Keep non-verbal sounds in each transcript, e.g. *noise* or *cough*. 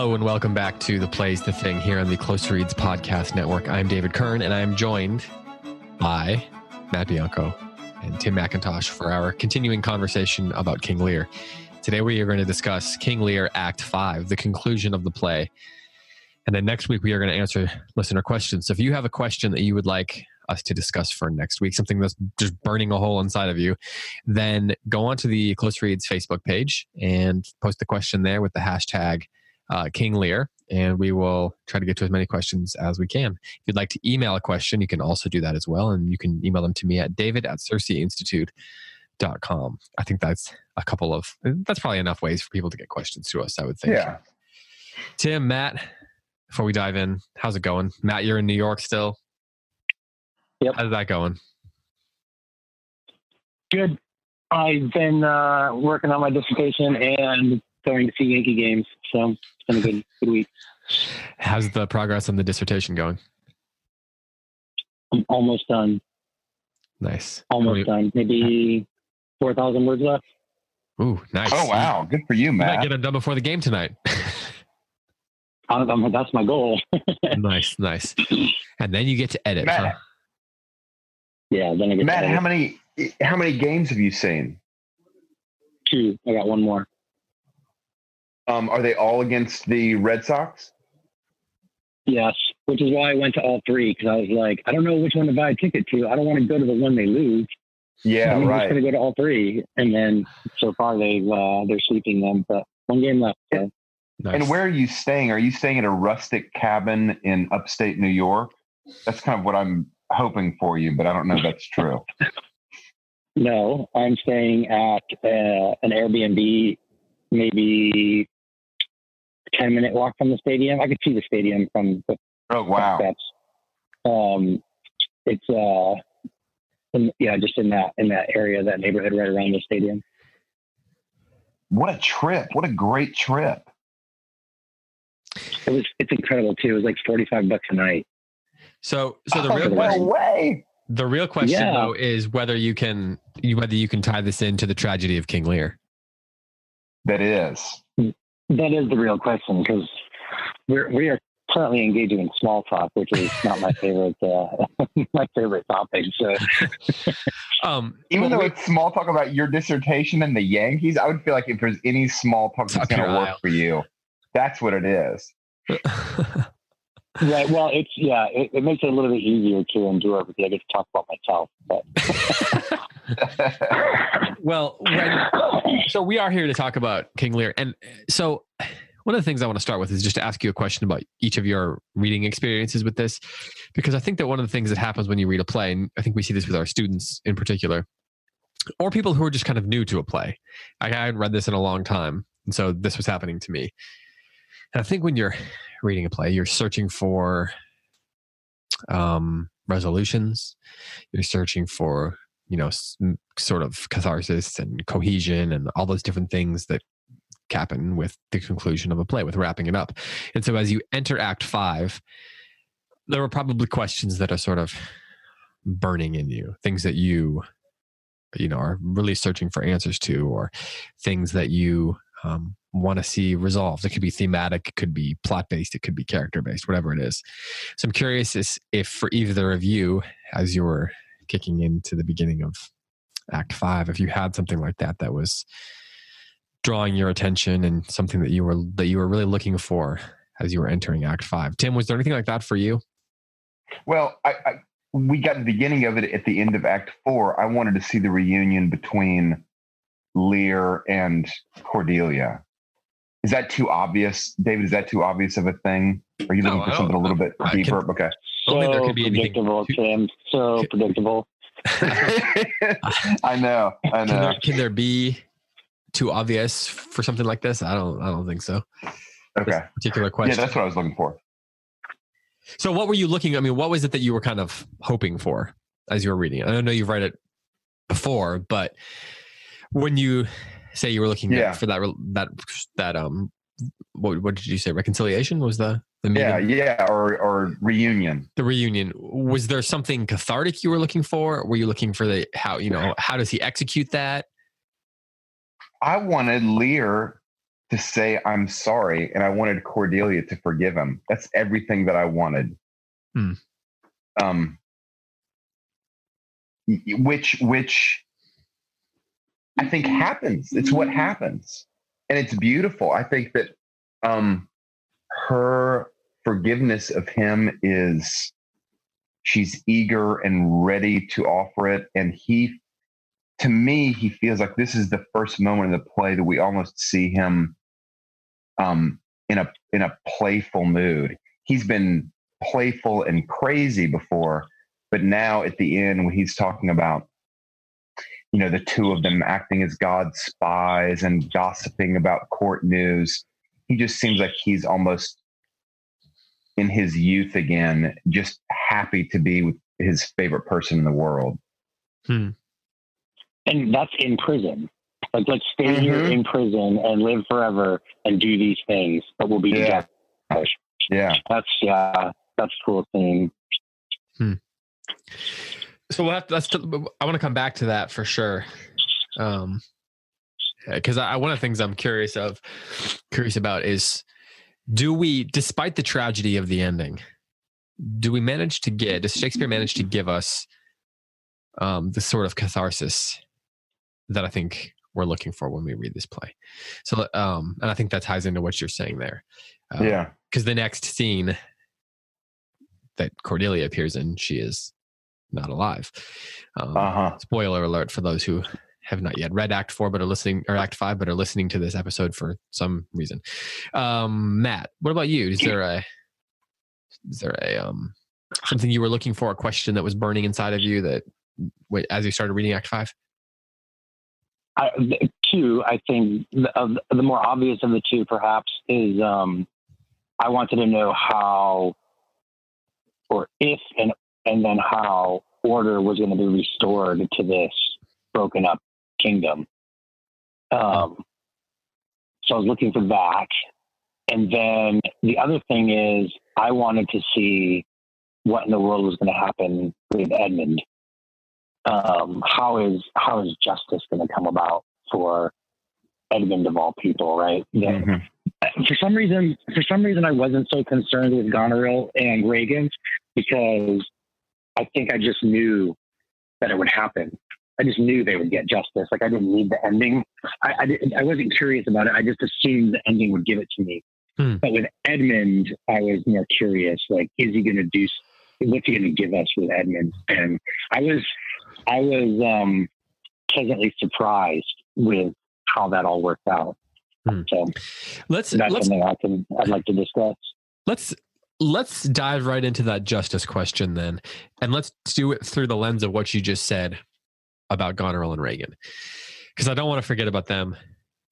Hello and welcome back to the Play's the Thing here on the Close Reads Podcast Network. I'm David Kern and I'm joined by Matt Bianco and Tim McIntosh for our continuing conversation about King Lear. Today we are going to discuss King Lear Act 5, the conclusion of the play. And then next week we are going to answer listener questions. So if you have a question that you would like us to discuss for next week, something that's just burning a hole inside of you, then go onto the Close Reads Facebook page and post the question there with the hashtag uh, King Lear, and we will try to get to as many questions as we can. If you'd like to email a question, you can also do that as well, and you can email them to me at david at com. I think that's a couple of, that's probably enough ways for people to get questions to us, I would think. Yeah. Tim, Matt, before we dive in, how's it going? Matt, you're in New York still? Yep. How's that going? Good. I've been uh, working on my dissertation and going to see Yankee games, so it's been a good good week. How's the progress on the dissertation going? I'm almost done. Nice. Almost done. Maybe four thousand words left. Ooh, nice. Oh wow, good for you, You might Matt. get it done before the game tonight. *laughs* I'm- I'm- that's my goal. *laughs* nice, nice. And then you get to edit. Matt, huh? yeah, then I get Matt, to how many how many games have you seen? two. I got one more. Um, are they all against the Red Sox? Yes, which is why I went to all three because I was like, I don't know which one to buy a ticket to. I don't want to go to the one they lose. Yeah, I'm right. just going to go to all three, and then so far they uh, they're sweeping them, but one game left. So. Nice. And where are you staying? Are you staying at a rustic cabin in upstate New York? That's kind of what I'm hoping for you, but I don't know if that's true. *laughs* No, I'm staying at uh, an Airbnb, maybe ten minute walk from the stadium. I could see the stadium from the Oh wow. steps. Um, it's uh, in, yeah, just in that in that area, that neighborhood right around the stadium. What a trip. What a great trip. It was it's incredible too. It was like forty five bucks a night. so, so the Oh, real question, no way. the real question Yeah. though is whether you can you- whether you can tie this into the tragedy of King Lear. That is. That is the real question because we're we are currently engaging in small talk, which is not my favorite uh, *laughs* my favorite topic. So *laughs* Um, Even though we- it's small talk about your dissertation and the Yankees, I would feel like if there's any small talk that's going to work for you, that's what it is. *laughs* right, well, it's yeah, it, it makes it a little bit easier to endure because I get to talk about myself. But *laughs* well, when, so we are here to talk about King Lear, and so one of the things I want to start with is just to ask you a question about each of your reading experiences with this, because I think that one of the things that happens when you read a play, and I think we see this with our students in particular, or people who are just kind of new to a play. I, I hadn't read this in a long time, and so this was happening to me. And I think when you're reading a play, you're searching for um, resolutions. You're searching for, you know, sort of catharsis and cohesion and all those different things that happen with the conclusion of a play, with wrapping it up. And so as you enter Act Five, there are probably questions that are sort of burning in you, things that you, you know, are really searching for answers to, or things that you um, want to see resolved. It could be thematic, it could be plot based, it could be character based, whatever it is. So I'm curious if for either of you, as you were kicking into the beginning of Act Five, if you had something like that that was drawing your attention and something that you were that you were really looking for as you were entering Act Five. Tim, was there anything like that for you? Well, I, I we got the beginning of it at the end of Act Four. I wanted to see the reunion between Lear and Cordelia. Is that too obvious, David? Is that too obvious of a thing? Are you looking I for something a little bit I can- deeper? Okay. I there So could be predictable, too- Tim. So predictable. *laughs* I know. I Can know. there, can there be too obvious for something like this? I don't. I don't think so. This Okay. particular Yeah, question. that's what I was looking for. So, what were you looking? I mean, what was it that you were kind of hoping for as you were reading it? I don't know you've read it before, but when you say you were looking Yeah. for that that that um, what what did you say? Reconciliation was the the meeting, Yeah, yeah, or or reunion. the reunion. Was there something cathartic you were looking for? Were you looking for the how you know how does he execute that? I wanted Lear to say I'm sorry, and I wanted Cordelia to forgive him. That's everything that I wanted. Hmm. Um, which which I think happens. It's what happens, and it's beautiful. I think that um, her forgiveness of him is she's eager and ready to offer it, and he to me, he feels like this is the first moment in the play that we almost see him um, in a in a playful mood. He's been playful and crazy before, but now at the end, when he's talking about you know the two of them acting as God's spies and gossiping about court news, he just seems like he's almost in his youth again, just happy to be with his favorite person in the world. And that's in prison. Like, let's stay here Mhm. in prison and live forever and do these things, but we'll be Yeah. together. Yeah. That's yeah, that's a cool thing. So we'll have to, let's. I want to come back to that for sure, um, because I, one of the things I'm curious of, curious about is, do we, despite the tragedy of the ending, do we manage to get? Does Shakespeare manage to give us um, the sort of catharsis that I think we're looking for when we read this play? So, um, and I think that ties into what you're saying there. Um, Yeah. because the next scene that Cordelia appears in, she is not alive. Um, Uh huh. Spoiler alert for those who have not yet read Act Four but are listening, or Act Five but are listening to this episode for some reason. Um, Matt, what about you? Is there a is there a um something you were looking for? A question that was burning inside of you that wait, as you started reading Act Five? I, two, I think the, of the more obvious of the two, perhaps, is um, I wanted to know how, or if, and and then how order was going to be restored to this broken up kingdom. Um, so I was looking for that, and then the other thing is I wanted to see what in the world was going to happen with Edmund um, how is how is justice going to come about for Edmund of all people, right? Mhm. For some reason, for some reason, I wasn't so concerned with Goneril and Regan because I think I just knew that it would happen. I just knew they would get justice. Like I didn't need the ending. I I, didn't, I wasn't curious about it. I just assumed the ending would give it to me. Hmm. But with Edmund, I was more curious. Like, is he going to do? What's he going to give us with Edmund? And I was I was um, pleasantly surprised with how that all worked out. Hmm. So Let's that's let's something I can I'd like to discuss. let's let's dive right into that justice question then, and let's do it through the lens of what you just said about Goneril and Regan, because I don't want to forget about them,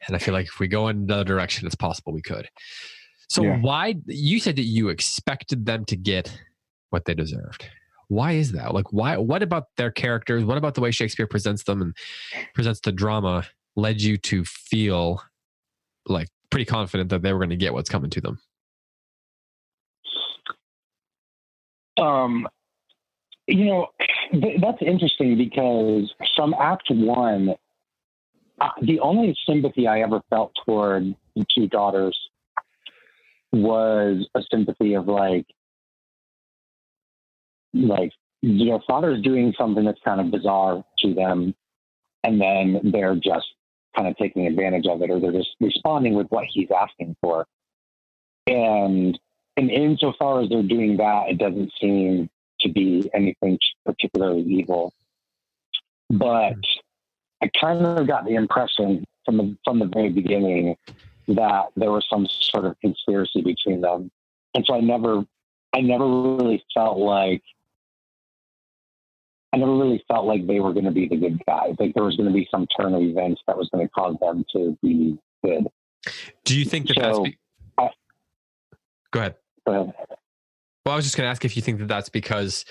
and I feel like if we go in another direction, it's possible we could. So Yeah. why you said that you expected them to get what they deserved? Why is that? Like, why? What about their characters? What about the way Shakespeare presents them and presents the drama led you to feel like pretty confident that they were going to get what's coming to them? Um, you know, th- that's interesting because from Act One, uh, the only sympathy I ever felt toward the two daughters was a sympathy of like, like know, father's doing something that's kind of bizarre to them, and then they're just kind of taking advantage of it, or they're just responding with what he's asking for. And and insofar as they're doing that, it doesn't seem to be anything particularly evil. But I kind of got the impression from the from the very beginning that there was some sort of conspiracy between them, and so I never, I never really felt like, I never really felt like they were going to be the good guys. Like there was going to be some turn of events that was going to cause them to be good. Do you think that So, that's? Be- I- Go ahead. Go ahead. Well, I was just going to ask if you think that that's because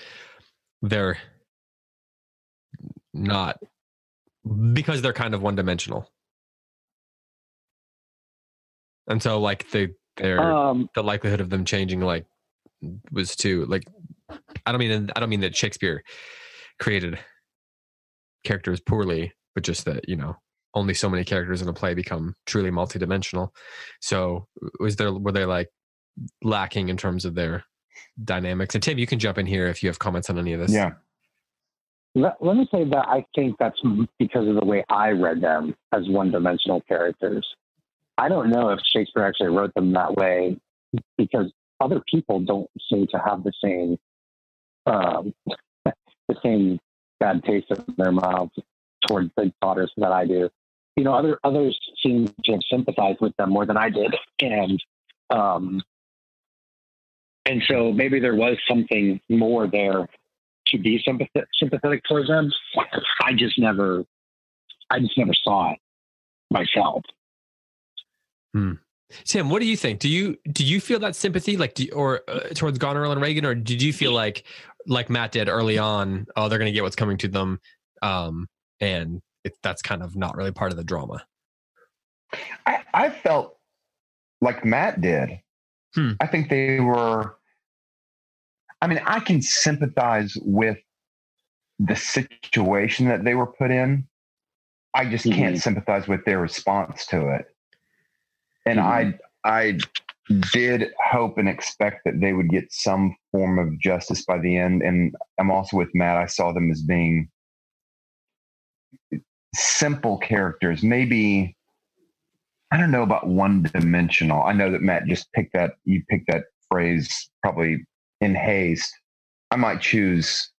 they're not because they're kind of one dimensional, and so like the their Um, the likelihood of them changing like was too like I don't mean I don't mean that Shakespeare created characters poorly, but just that you know only so many characters in a play become truly multidimensional. So was there were they like lacking in terms of their dynamics? And Tim, you can jump in here if you have comments on any of this. Yeah. Let, let me say that I think that's because of the way I read them as one dimensional characters. I don't know if Shakespeare actually wrote them that way because other people don't seem to have the same um, *laughs* the same bad taste in their mouths towards the daughters that I do. You know, other others seem to have sympathized with them more than I did, and um, and so maybe there was something more there to be sympathetic, sympathetic towards them. I just never, I just never saw it myself. Tim, what do you think? Do you do you feel that sympathy, like, do you, or uh, towards Goneril and Regan, or did you feel like, like Matt did early on? Oh, they're going to get what's coming to them, um, and it, that's kind of not really part of the drama. I, I felt like Matt did. Hmm. I think they were. I mean, I can sympathize with the situation that they were put in. I just can't Mhm. sympathize with their response to it. And Mhm. I, I did hope and expect that they would get some form of justice by the end. And I'm also with Matt. I saw them as being simple characters, maybe I don't know about one dimensional. I know that Matt just picked that you picked that phrase probably in haste. I might choose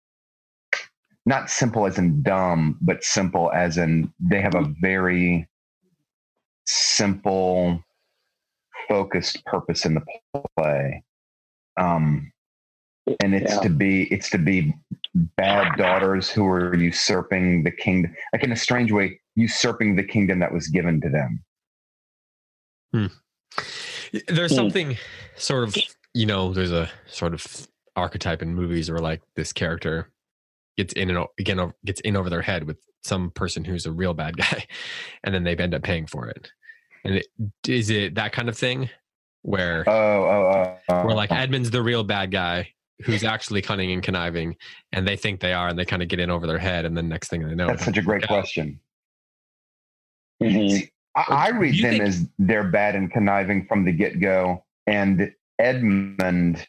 not simple as in dumb, but simple as in they have a very simple, focused purpose in the play. Um, and it's Yeah. to be it's to be bad daughters who are usurping the kingdom, like in a strange way, usurping the kingdom that was given to them. There's Hmm. something sort of, you know, there's a sort of archetype in movies where like this character gets in and again gets in over their head with some person who's a real bad *laughs* guy, and then they end up paying for it. And it, is it that kind of thing where Oh, oh, oh, oh. where like Edmund's the real bad guy who's actually cunning and conniving, and they think they are, and they kind of get in over their head, and then next thing they know, That's such a great Yeah. question. Mhm. I, I read them think- as they're bad and conniving from the get go, and Edmund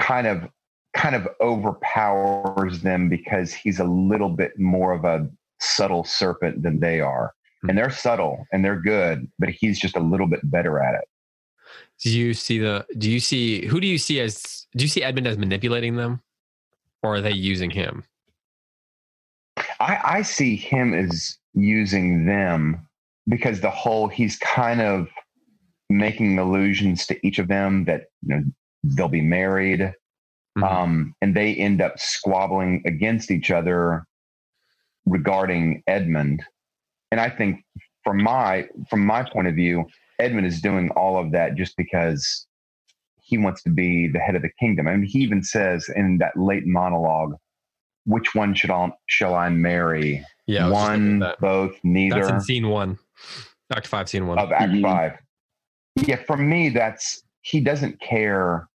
kind of kind of overpowers them because he's a little bit more of a subtle serpent than they are, hmm. and they're subtle and they're good, but he's just a little bit better at it. Do you see the? Do you see who do you see as? Do you see Edmund as manipulating them, or are they using him? I, I see him as using them because the whole he's kind of making allusions to each of them that you know they'll be married Mhm. um, and they end up squabbling against each other regarding Edmund. And I think from my from my point of view, Edmund is doing all of that just because he wants to be the head of the kingdom. I mean, he even says in that late monologue, "Which one should I shall I marry? Yeah, I was just looking one, at both, neither." That's in scene one, Act Five, Scene One. of Act Mhm. Five. Yeah, for me, that's he doesn't care.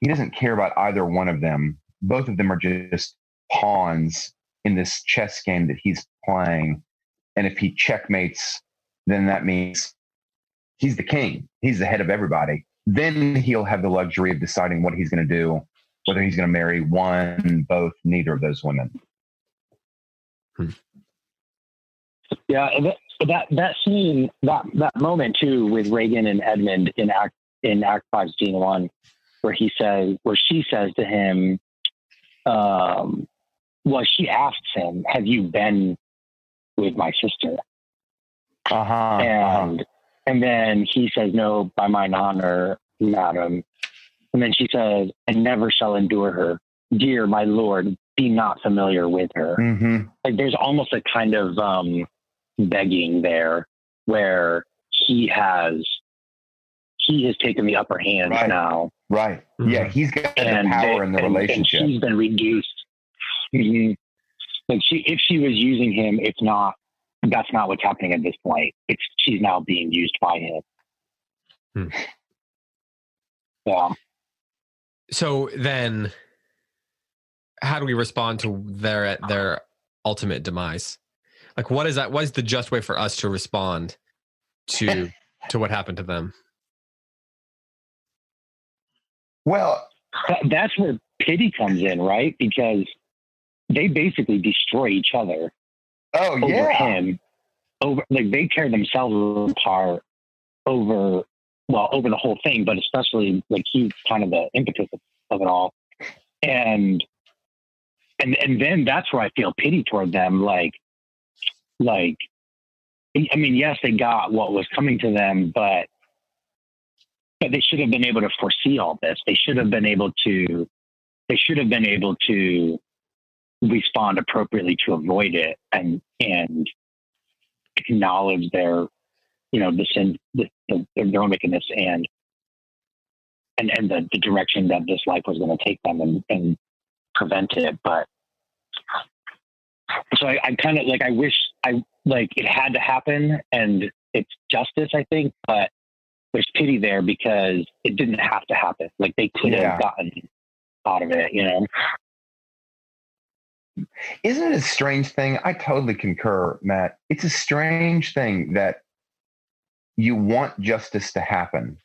He doesn't care about either one of them. Both of them are just pawns in this chess game that he's playing. And if he checkmates, then that means he's the king. He's the head of everybody. Then he'll have the luxury of deciding what he's going to do, whether he's going to marry one, both, neither of those women. Hmm. Yeah, and that that, that scene, that that moment too, with Regan and Edmund in Act in Act Five, Scene One, where he says, where she says to him, um, well, she asks him, "Have you been with my sister?" Uh huh. and and then he says, "No, by mine honor, madam." And then she says, "I never shall endure her, dear my lord. Be not familiar with her." hmm like there's almost a kind of um begging there where he has he has taken the upper hand Right. now Right. Mhm. Yeah, he's got the power they- in the and- and relationship. she's been reduced Mhm. like she if she was using him it's not that's not what's happening at this point it's she's now being used by him Hmm. yeah So then, how do we respond to their their ultimate demise? Like, what is that? What is the just way for us to respond to *laughs* to what happened to them? well, that's where pity comes in right because they basically destroy each other oh over yeah. him over like they tear themselves apart over well over the whole thing but especially like he's kind of the impetus of, of it all and and and then that's where i feel pity toward them like like i mean yes they got what was coming to them but but they should have been able to foresee all this. They should have been able to they should have been able to respond appropriately to avoid it and and acknowledge their you know the sin the, the, their own wickedness and and and the, the direction that this life was going to take them and, and prevent it. But so I, I kind of like I wish I like it had to happen and it's justice I think but there's pity there because it didn't have to happen like they could Yeah. have gotten out of it you know Isn't it a strange thing? I totally concur, Matt. It's a strange thing that you want justice to happen.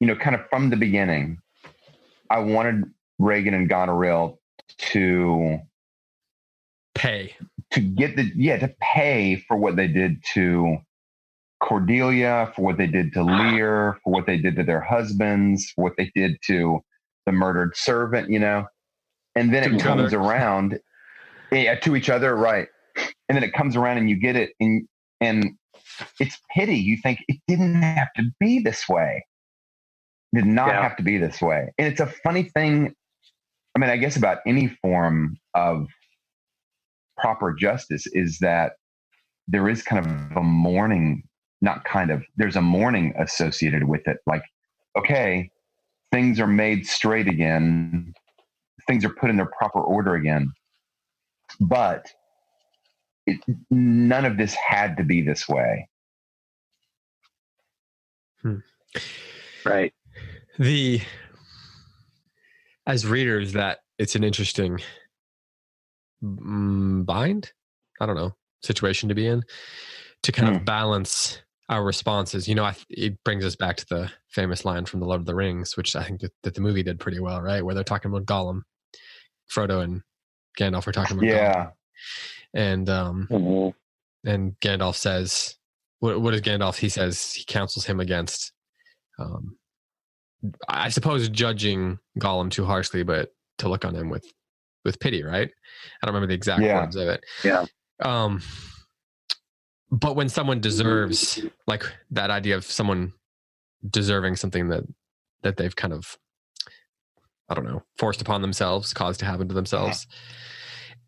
You know, kind of from the beginning, I wanted Regan and Goneril to Pay. to get the yeah to pay for what they did to Cordelia, for what they did to Lear, for what they did to their husbands, for what they did to the murdered servant, you know. And then To it comes other. around yeah, to each other, right. And then it comes around and you get it and and it's pity. You think it didn't have to be this way. It Did not Yeah. have to be this way. And it's a funny thing. I mean, I guess about any form of proper justice is that there is kind of a mourning, not kind of, there's a mourning associated with it. Like, okay, things are made straight again, things are put in their proper order again. But it, none of this had to be this way. Hmm. right The as readers that it's an interesting bind. I don't know situation to be in to kind of balance our responses. You know, I, it brings us back to the famous line from the Lord of the Rings, which I think that, that the movie did pretty well, right? Where they're talking about Gollum, Frodo, and Gandalf are talking about Gollum. Yeah. and um, Mhm. and Gandalf says, "What what is Gandalf?" He says he counsels him against, um, I suppose, judging Gollum too harshly, but to look on him with with pity. Right? I don't remember the exact Yeah. words of it. Yeah. Um, but when someone deserves, like that idea of someone deserving something that that they've kind of, I don't know, forced upon themselves, caused to happen to themselves.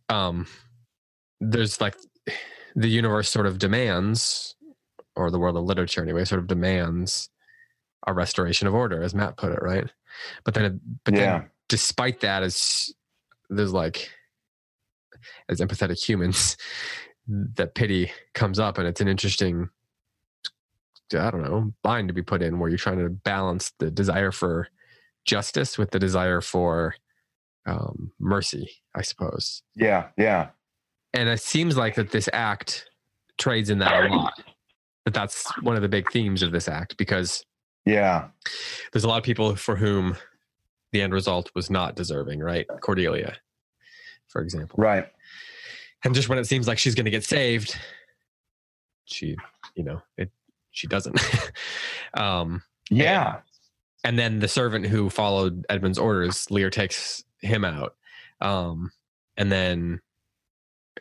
Um, there's like the universe sort of demands, or the world of literature anyway, sort of demands a restoration of order, as Matt put it, right? But then, but Yeah. then, despite that, as there's like as empathetic humans, that pity comes up, and it's an interesting, I don't know, bind to be put in where you're trying to balance the desire for justice with the desire for um, mercy, I suppose. Yeah. Yeah. And it seems like that this act trades in that a lot. That that's one of the big themes of this act because Yeah. there's a lot of people for whom the end result was not deserving, right? Cordelia, for example. Right. And just when it seems like she's going to get saved, she, you know, it she doesn't. *laughs* um, Yeah. and then the servant who followed Edmund's orders, Lear takes him out. Um, and then,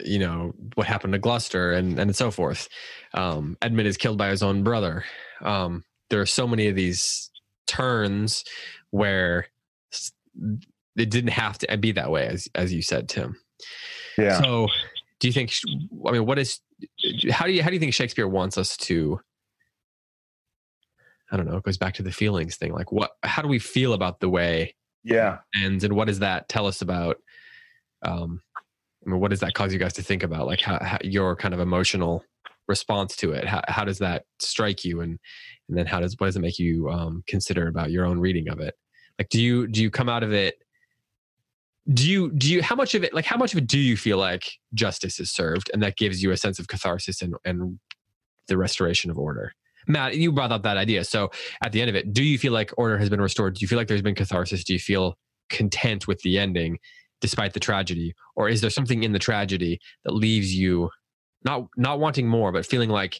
you know, what happened to Gloucester and, and so forth. Um, Edmund is killed by his own brother. Um, there are so many of these turns where it didn't have to be that way, as, as you said, Tim. Yeah. So, do you think? I mean, what is? How do you how do you think Shakespeare wants us to? I don't know. It goes back to the feelings thing. Like, what? How do we feel about the way yeah. ends, and what does that tell us about? Um, I mean, what does that cause you guys to think about? Like, how, how your kind of emotional response to it? How how does that strike you, and and then how does what does it make you um, consider about your own reading of it? Like, do you do you come out of it? do you do you how much of it like how much of it do you feel like justice is served and that gives you a sense of catharsis and and the restoration of order? Matt you brought up that idea. So at the end of it do you feel like order has been restored? Do you feel like there's been catharsis? Do you feel content with the ending despite the tragedy? Or is there something in the tragedy that leaves you not not wanting more but feeling like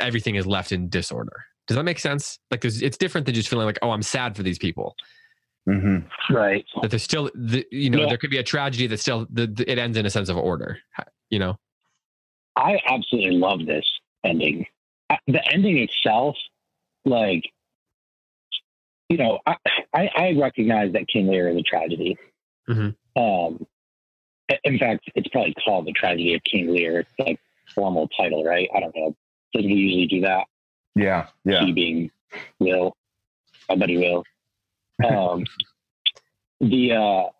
everything is left in disorder does that make sense like there's, it's different than just feeling like oh i'm sad for these people hmm Right. that there's still the, you know Yeah. there could be a tragedy that still the, the, it ends in a sense of order you know I absolutely love this ending. Uh, The ending itself, like, you know, I, I, I recognize that King Lear is a tragedy. Mhm. Um, in fact, it's probably called the tragedy of King Lear. It's like formal title, right? I don't know. Doesn't he usually do that? Yeah. Yeah. He being Will, my buddy Will. Um, the uh,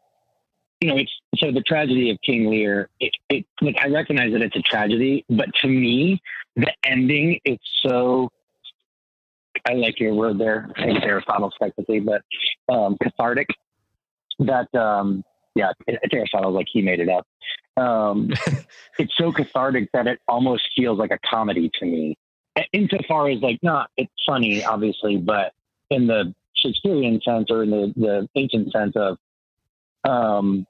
you know, it's so the tragedy of King Lear. It, it like I recognize that it's a tragedy, but to me, the ending it's so. I like your word there. I think Aristotle technically, but um, cathartic. That um, yeah, it's Aristotle like he made it up. Um, *laughs* it's so cathartic that it almost feels like a comedy to me. Insofar as like, not it's funny, obviously, but in the Shakespearean sense or in the, the ancient sense of, um,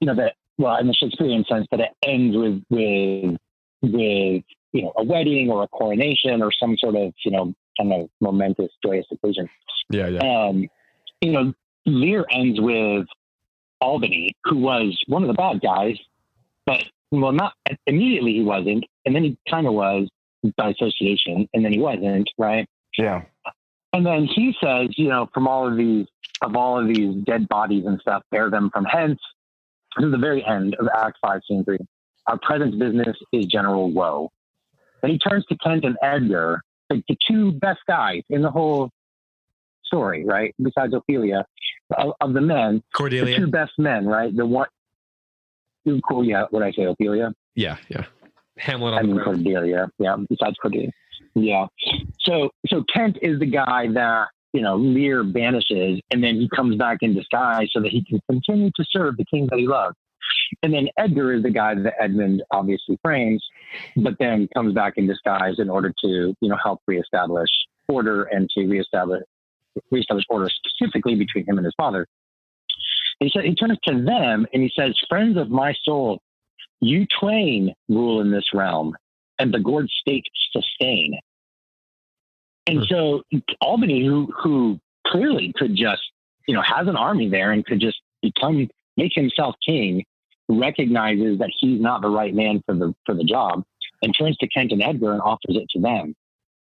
you know, that, well, in the Shakespearean sense that it ends with, with, with, you know, a wedding or a coronation or some sort of, you know, kind of momentous, joyous occasion. yeah yeah Um, you know, Lear ends with Albany, who was one of the bad guys, but well, not immediately he wasn't, and then he kind of was by association, and then he wasn't, right? Yeah. And then he says, you know, from all of these of all of these dead bodies and stuff, bear them from hence to the very end of Act Five, Scene Three. Our present business is general woe. Then he turns to Kent and Edgar, like the two best guys in the whole story, right? Besides Ophelia, of, of the men, the two best men, right? The one, cool, yeah. What I say, Ophelia? yeah yeah hamlet I on the mean. Cordelia, yeah. Besides Cordelia, yeah. So so Kent is the guy that you know Lear banishes, and then he comes back in disguise so that he can continue to serve the king that he loves. And then Edgar is the guy that Edmund obviously frames, but then comes back in disguise in order to you know help reestablish order and to reestablish reestablish order specifically between him and his father. And he said he turns to them and he says, "Friends of my soul, you twain rule in this realm, and the Gored state sustain." And Hmm. so Albany, who who clearly could just you know has an army there and could just become make himself king, recognizes that he's not the right man for the for the job, and turns to Kent and Edgar and offers it to them.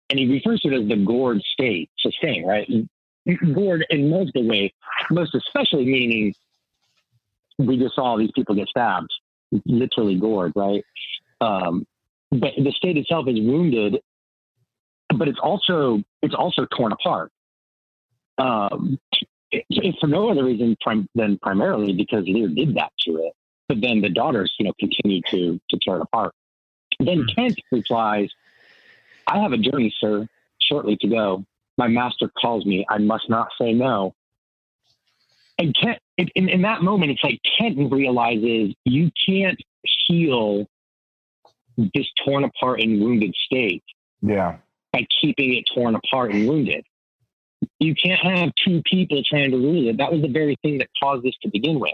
And he refers to it as the Gored state sustain, right? Gord in most of the way, most especially meaning we just saw these people get stabbed, literally gored, right? Um, but the state itself is wounded but it's also it's also torn apart. Um, it, for no other reason prim- than primarily because Lear did that to it. But then the daughters, you know, continue to to tear it apart. Then hmm. Kent replies, "I have a journey, sir, shortly to go. My master calls me. I must not say no." And Kent, in, in that moment, it's like Kent realizes you can't heal this torn apart and wounded state. Yeah. By keeping it torn apart and wounded. You can't have two people trying to rule it. That was the very thing that caused this to begin with.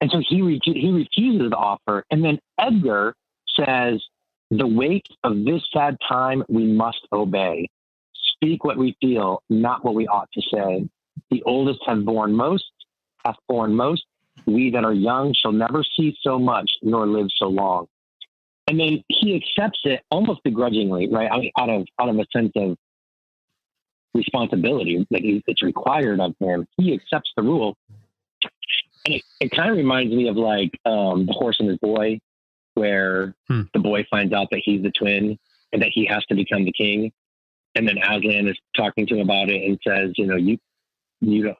And so he, re- he refuses the offer. And then Edgar says, The weight of this sad time we must obey. Speak what we feel, not what we ought to say. The oldest have borne most, hath borne most. We that are young shall never see so much, nor live so long. And then he accepts it almost begrudgingly, right? I mean, Out of out of a sense of responsibility that it's required of him. He accepts the rule. And it, it kind of reminds me of like um, the horse and his boy, where hmm. the boy finds out that he's the twin and that he has to become the king. And then Aslan is talking to him about it and says, you know, you, you know,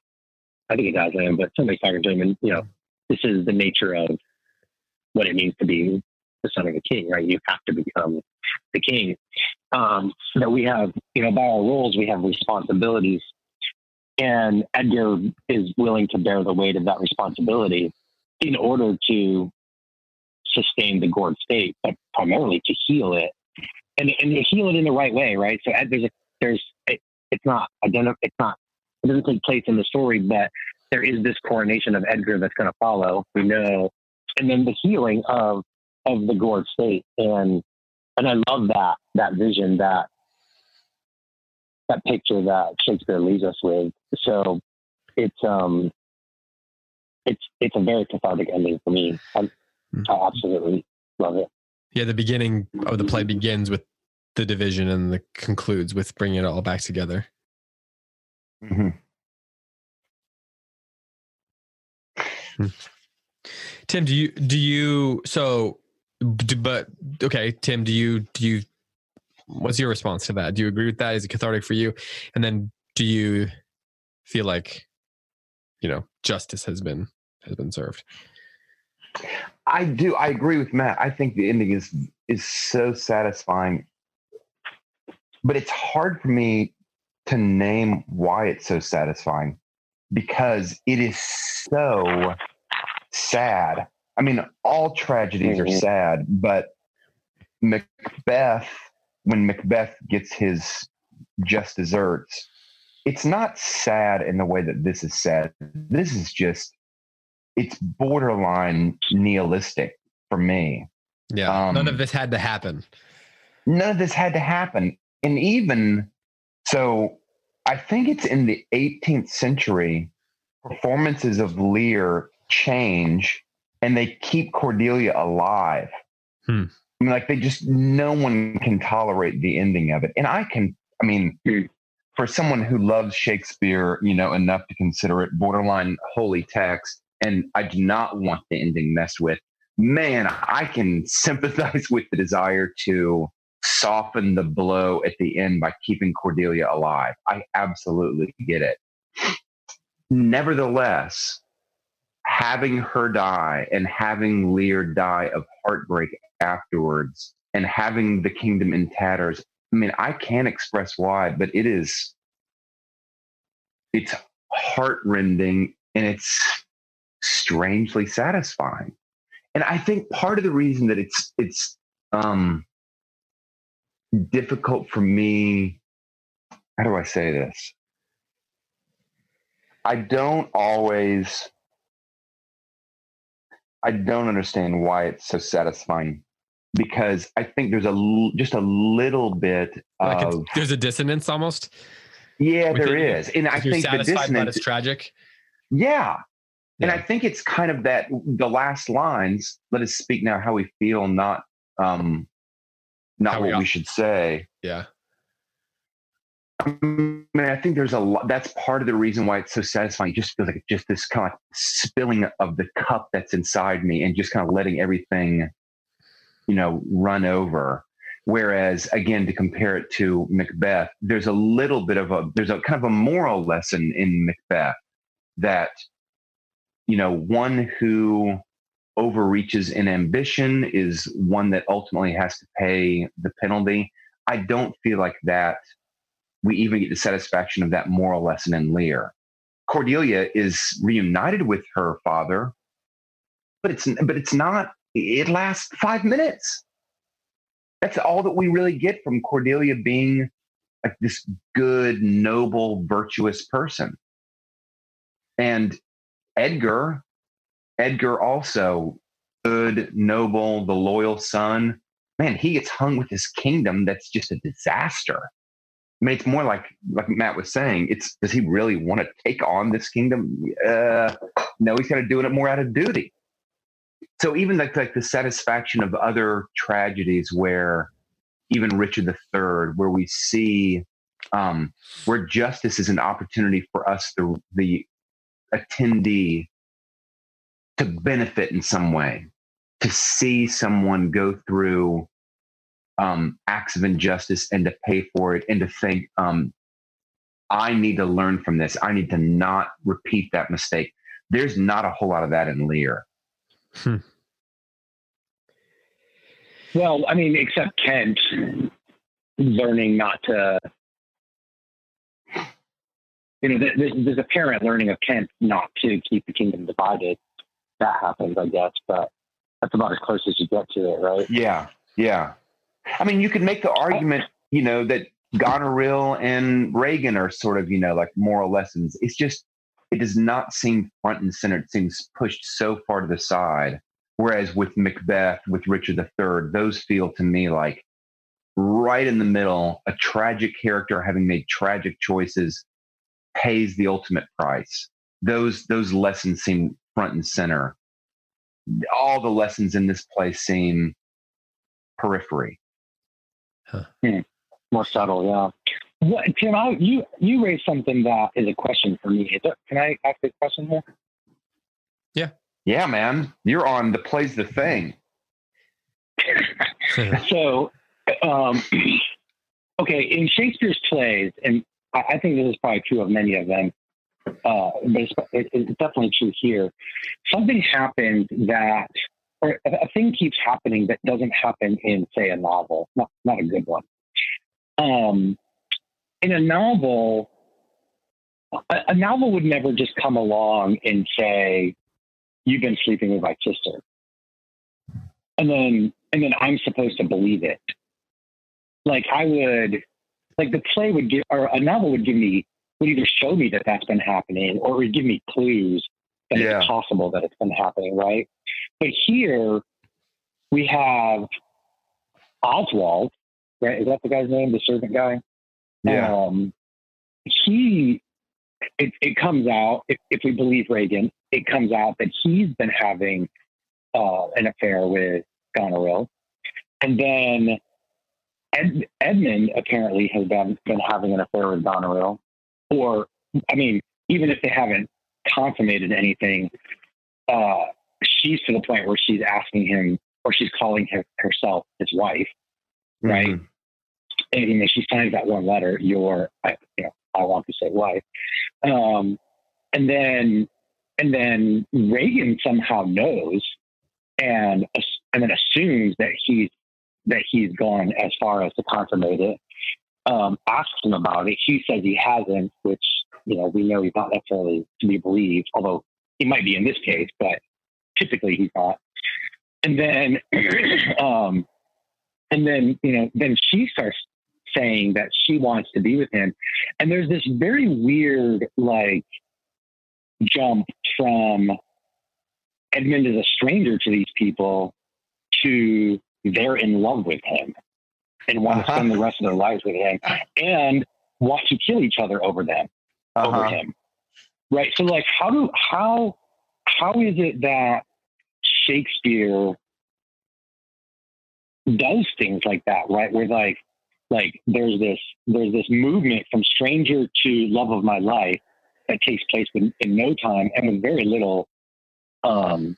I think it's Aslan, but somebody's talking to him and, you know, this is the nature of what it means to be the son of a king, right? You have to become the king. Um, that we have, you know, by our roles, we have responsibilities. And Edgar is willing to bear the weight of that responsibility in order to sustain the gored state, but primarily to heal it and, and heal it in the right way, right? So there's a, there's, it, it's not identified, it's not, it doesn't take place in the story, but there is this coronation of Edgar that's going to follow. We know, and then the healing of of the gored state, and and I love that that vision that that picture that Shakespeare leaves us with. So it's um it's it's a very cathartic ending for me. I, mm-hmm. I absolutely love it. Yeah, the beginning of the play begins with the division and the concludes with bringing it all back together. Mm-hmm. Hmm. Tim, do you do you so but okay, Tim, do you do you what's your response to that? Do you agree with that? Is it cathartic for you? And then do you feel like you know justice has been has been served? I do. I agree with Matt. I think the ending is is so satisfying, but it's hard for me to name why it's so satisfying because it is so sad. I mean, all tragedies mm-hmm. are sad, but Macbeth, when Macbeth gets his just desserts, it's not sad in the way that this is sad. This is just, it's borderline nihilistic for me. Yeah. Um, none of this had to happen. None of this had to happen. And even so, I think it's in the 18th century, performances of Lear change and they keep Cordelia alive. Hmm. I mean, like they just, no one can tolerate the ending of it. And I can, I mean, hmm. for someone who loves Shakespeare, you know, enough to consider it borderline holy text, and I do not want the ending messed with, man, I can *laughs* sympathize with the desire to soften the blow at the end by keeping Cordelia alive. I absolutely get it. Nevertheless, having her die and having Lear die of heartbreak afterwards and having the kingdom in tatters. I mean, I can't express why, but it is it's heartrending and it's strangely satisfying. And I think part of the reason that it's it's um difficult for me how do I say this? I don't always I don't understand why it's so satisfying because I think there's a just a little bit like of there's a dissonance almost. Yeah, there is, and I think the dissonance is tragic. Yeah. yeah, and I think it's kind of that the last lines. Let us speak now how we feel, not um, not how what we, we should say. Yeah. I mean, I think there's a lot. That's part of the reason why it's so satisfying. It just feels like just this kind of spilling of the cup that's inside me, and just kind of letting everything, you know, run over. Whereas, again, to compare it to Macbeth, there's a little bit of a there's a kind of a moral lesson in Macbeth that you know one who overreaches in ambition is one that ultimately has to pay the penalty. I don't feel like that we even get the satisfaction of that moral lesson in Lear. Cordelia is reunited with her father, but it's but it's not. It lasts five minutes. That's all that we really get from Cordelia being like this good, noble, virtuous person. And Edgar, Edgar also good, noble, the loyal son. Man, he gets hung with this kingdom that's just a disaster. I mean, it's more like like Matt was saying. It's does he really want to take on this kingdom? Uh, no, he's kind of doing it more out of duty. So even like like the satisfaction of other tragedies, where even Richard III, where we see um, where justice is an opportunity for us, the the attendee, to benefit in some way, to see someone go through um, acts of injustice and to pay for it and to think, um, I need to learn from this. I need to not repeat that mistake. There's not a whole lot of that in Lear. Hmm. Well, I mean, except Kent learning not to, you know, there's, there's a parent learning of Kent not to keep the kingdom divided. That happens, I guess, but that's about as close as you get to it, right? Yeah, yeah. I mean, you could make the argument, you know, that Goneril and Regan are sort of, you know, like moral lessons. It's just, it does not seem front and center. It seems pushed so far to the side. Whereas with Macbeth, with Richard III, those feel to me like right in the middle, a tragic character having made tragic choices pays the ultimate price. Those those lessons seem front and center. All the lessons in this play seem periphery. Huh. Hmm. More subtle, yeah. What, Tim, I, you you raised something that is a question for me. Is can I ask a question here? Yeah. Yeah, man. You're on the Play's the Thing. *laughs* so, um, *clears throat* okay, in Shakespeare's plays, and I, I, think this is probably true of many of them, uh, but it's, it, it's definitely true here. Something happens that or a thing keeps happening that doesn't happen in, say, a novel, not, not a good one. Um, in a novel, a, a novel would never just come along and say, "You've been sleeping with my sister," and then and then I'm supposed to believe it. Like I would, like the play would give, or a novel would give me would either show me that that's been happening, or would give me clues that yeah. it's possible that it's been happening, right? But here we have Oswald, right? Is that the guy's name, the servant guy? Yeah. Um, he, it, it comes out, if, if, we believe Regan, it comes out that he's been having uh, an affair with Goneril. And then Ed, Edmund apparently has been, been having an affair with Goneril. Or, I mean, even if they haven't consummated anything, uh, she's to the point where she's asking him or she's calling her, herself his wife, right? Mm-hmm. And you know, she signs that one letter, your, I, you know, I want to say wife. Um, and then, and then Regan somehow knows and, and then assumes that he's, that he's gone as far as to consummate it. Um, asks him about it. He says he hasn't, which, you know, we know he's not necessarily to be believed, although he might be in this case, but typically he's not. And then, *clears throat* um, and then you know, then she starts saying that she wants to be with him, and there's this very weird like jump from Edmund is a stranger to these people to they're in love with him and want uh-huh. to spend the rest of their lives with him and want to kill each other over them uh-huh. over him right so like how do how how is it that Shakespeare does things like that, right? Where like like there's this there's this movement from stranger to love of my life that takes place in, in no time and with very little um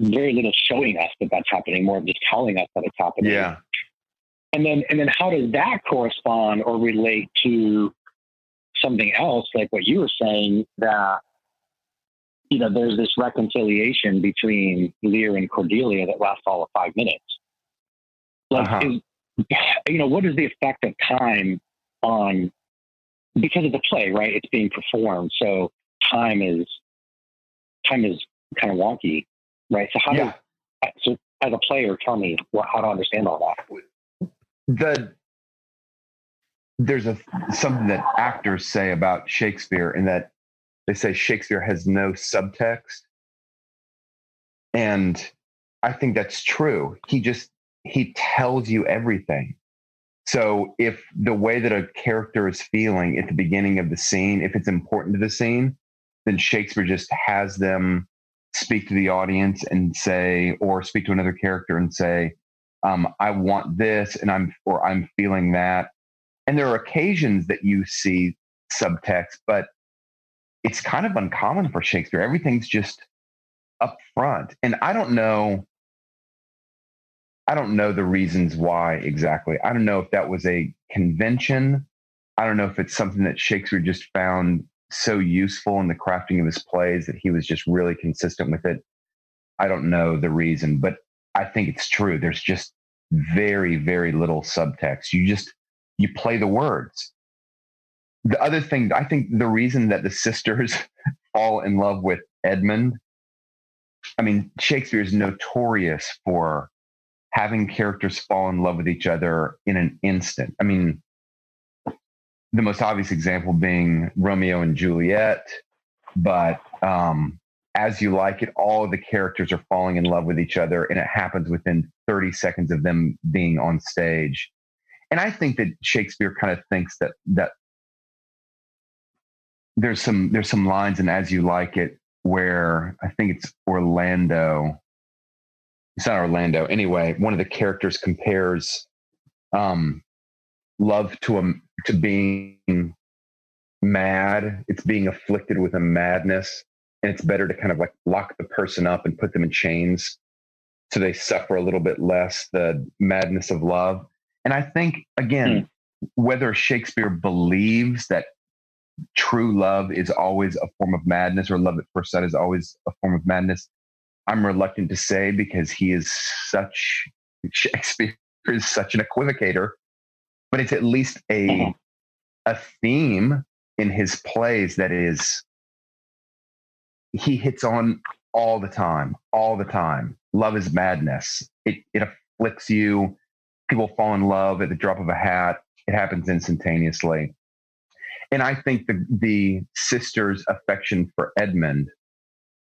very little showing us that that's happening, more of just telling us that it's happening. Yeah. And then and then how does that correspond or relate to something else like what you were saying that you know there's this reconciliation between Lear and Cordelia that lasts all of five minutes. Like, uh-huh. is, you know, what is the effect of time on because of the play, right? It's being performed, so time is time is kind of wonky, right? So how yeah. do so as a player, tell me what, how to understand all that. The there's a something that actors say about Shakespeare in that they say Shakespeare has no subtext. And I think that's true. He just he tells you everything. So if the way that a character is feeling at the beginning of the scene, if it's important to the scene, then Shakespeare just has them speak to the audience and say, or speak to another character and say, um, I want this and I'm or I'm feeling that. And there are occasions that you see subtext, but it's kind of uncommon for Shakespeare. Everything's just up front. And I don't know I don't know the reasons why exactly. I don't know if that was a convention. I don't know if it's something that Shakespeare just found so useful in the crafting of his plays that he was just really consistent with it. I don't know the reason, but I think it's true. There's just very, very little subtext. You just you play the words. The other thing, I think the reason that the sisters *laughs* fall in love with Edmund, I mean, Shakespeare is notorious for having characters fall in love with each other in an instant. I mean, the most obvious example being Romeo and Juliet, but um, as you like it, all of the characters are falling in love with each other, and it happens within 30 seconds of them being on stage. And I think that Shakespeare kind of thinks that that there's some there's some lines in As You Like It where I think it's Orlando it's not Orlando. Anyway, one of the characters compares um, love to a to being mad. It's being afflicted with a madness, and it's better to kind of like lock the person up and put them in chains, so they suffer a little bit less the madness of love. And I think again, mm. whether Shakespeare believes that true love is always a form of madness, or love at first sight is always a form of madness, I'm reluctant to say because he is such *laughs* Shakespeare is such an equivocator, but it's at least a uh-huh. a theme in his plays that is he hits on all the time, all the time. Love is madness. It it afflicts you. People fall in love at the drop of a hat. It happens instantaneously. And I think the the sister's affection for Edmund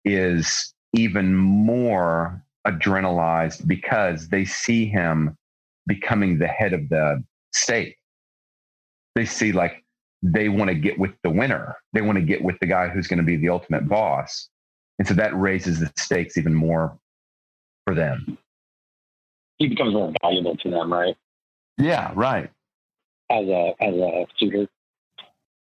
is even more adrenalized because they see him becoming the head of the state. They see like they want to get with the winner. They want to get with the guy who's going to be the ultimate boss. And so that raises the stakes even more for them. He becomes more valuable to them, right? Yeah, right. As a as a suitor.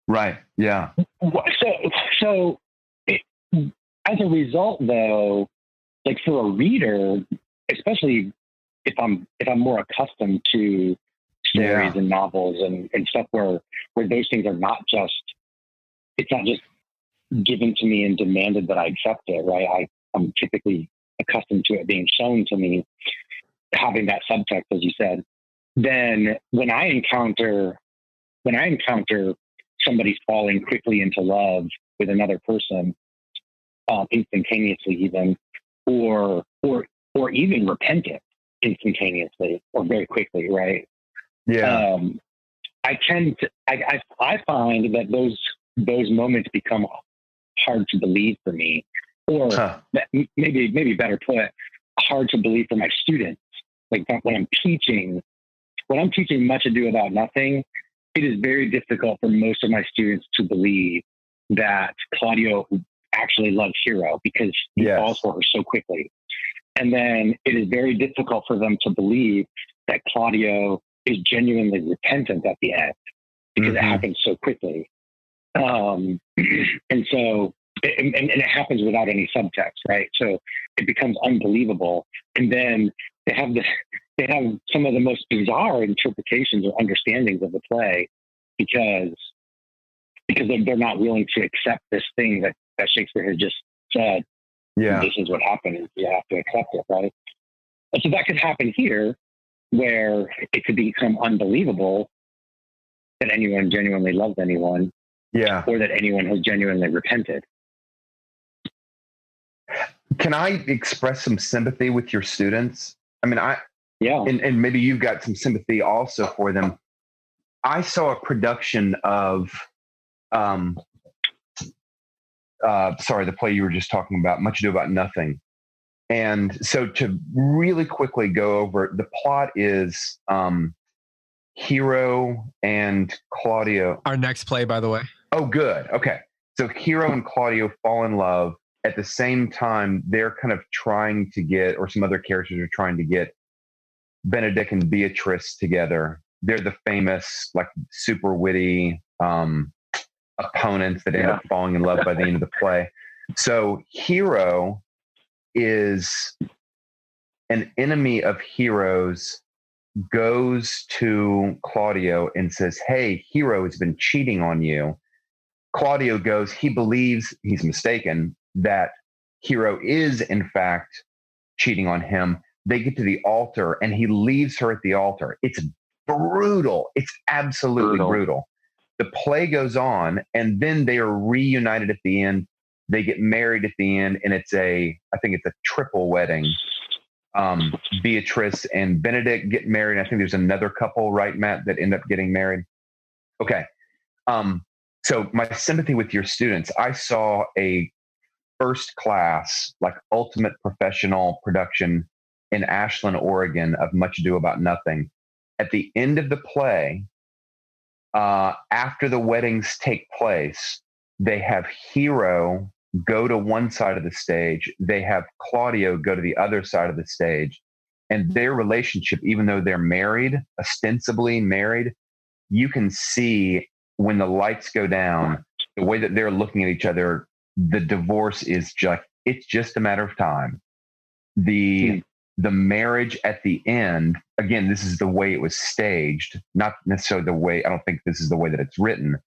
Right. Yeah. So so it, as a result, though, like for a reader, especially if I'm if I'm more accustomed to stories yeah. and novels and, and stuff where where those things are not just it's not just given to me and demanded that I accept it, right? I, I'm typically accustomed to it being shown to me, having that subtext, as you said. Then when I encounter when I encounter somebody falling quickly into love with another person, uh, instantaneously even, or or or even repentant instantaneously or very quickly, right? Yeah. Um, I tend to I, I I find that those those moments become hard to believe for me, or huh. maybe maybe better put, hard to believe for my students. Like when I'm teaching, when I'm teaching much ado about nothing, it is very difficult for most of my students to believe that Claudio actually loves Hero because he yes. falls for her so quickly. And then it is very difficult for them to believe that Claudio is genuinely repentant at the end because mm-hmm. it happens so quickly. Um, *clears throat* and so, and, and, it happens without any subtext, right? So it becomes unbelievable. And then they have this, *laughs* they have some of the most bizarre interpretations or understandings of the play because because they're, they're not willing to accept this thing that, that Shakespeare has just said. Yeah. This is what happened. You have to accept it, right? And so that could happen here where it could become unbelievable that anyone genuinely loves anyone Yeah. or that anyone has genuinely repented. Can I express some sympathy with your students? I mean, I Yeah. and, and maybe you've got some sympathy also for them. I saw a production of, um, uh, sorry, the play you were just talking about, Much Ado About Nothing. And so to really quickly go over the plot is um, Hero and Claudio. Our next play, by the way. Oh, good. Okay. So Hero and Claudio fall in love. At the same time, they're kind of trying to get, or some other characters are trying to get Benedick and Beatrice together. They're the famous, like super witty um, opponents that end up falling in love by the end of the play. So Hero is an enemy of Heroes goes to Claudio and says, Hey, Hero has been cheating on you. Claudio goes, he believes he's mistaken that Hero is, in fact, cheating on him. They get to the altar and he leaves her at the altar. It's brutal. It's absolutely Brutal. brutal. The play goes on and then they are reunited at the end. They get married at the end and it's a, I think it's a triple wedding um, Beatrice and Benedick get married. I think there's another couple, right, Matt, that end up getting married. Okay. Um, so my sympathy with your students. I saw a first class, like ultimate professional production in Ashland, Oregon of Much Ado About Nothing. At the end of the play, uh, after the weddings take place, they have Hero go to one side of the stage, they have Claudio go to the other side of the stage. And mm-hmm. their relationship, even though they're married, ostensibly married, you can see when the lights go down, the way that they're looking at each other, the divorce is just it's just a matter of time. The hmm. the marriage at the end, again, this is the way it was staged, not necessarily the way I don't think this is the way that it's written.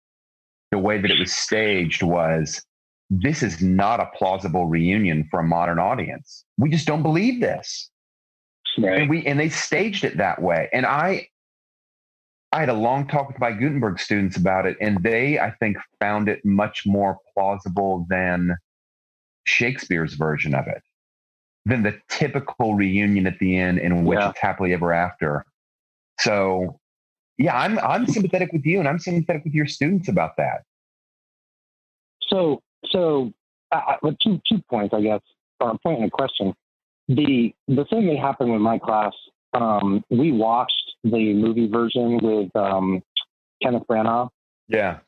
The way that it was staged was this is not a plausible reunion for a modern audience. We just don't believe this. Right. And we and they staged it that way. And I I had a long talk with my Gutenberg students about it, and they, I think, found it much more plausible than Shakespeare's version of it, than the typical reunion at the end in which Yeah. it's happily ever after. So, yeah, I'm I'm sympathetic with you, and I'm sympathetic with your students about that. So, so uh, two two points, I guess, or a point and a question. The the thing that happened with my class, um, we watched the movie version with um, Kenneth Branagh, Yeah,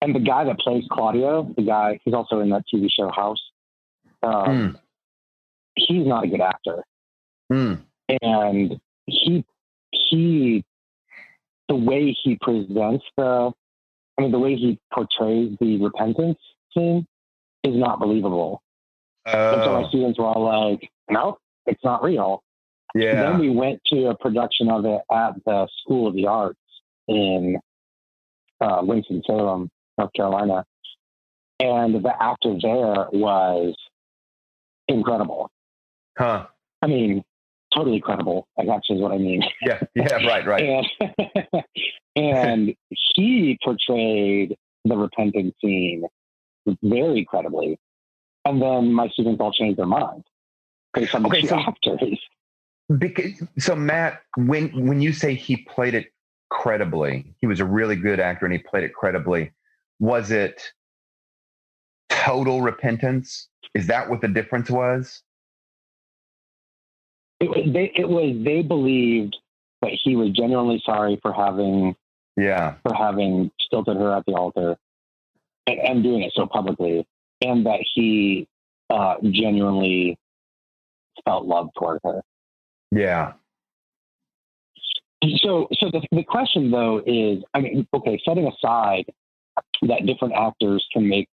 and the guy that plays Claudio, the guy he's also in that TV show House. Um, He's not a good actor, Hmm. and he he the way he presents the, I mean, the way he portrays the repentance scene is not believable. And so my Oh, students were all like, no, it's not real. yeah. Then we went to a production of it at the School of the Arts in uh, Winston-Salem, North Carolina. And the actor there was incredible. Huh. I mean, totally credible, like actually is what I mean. Yeah. Yeah. Right. Right. And, *laughs* and he portrayed the repentant scene very credibly. And then my students all changed their mind based on the Okay, two so- actors. *laughs* Because, so Matt, when when you say he played it credibly, he was a really good actor and he played it credibly. Was it total repentance? Is that what the difference was? It, was- they, it was they believed that he was genuinely sorry for having Yeah. for having stilted her at the altar and, and doing it so publicly, and that he uh, genuinely felt love toward her. Yeah. So, so the, the question though is, I mean, okay, setting aside that different actors can make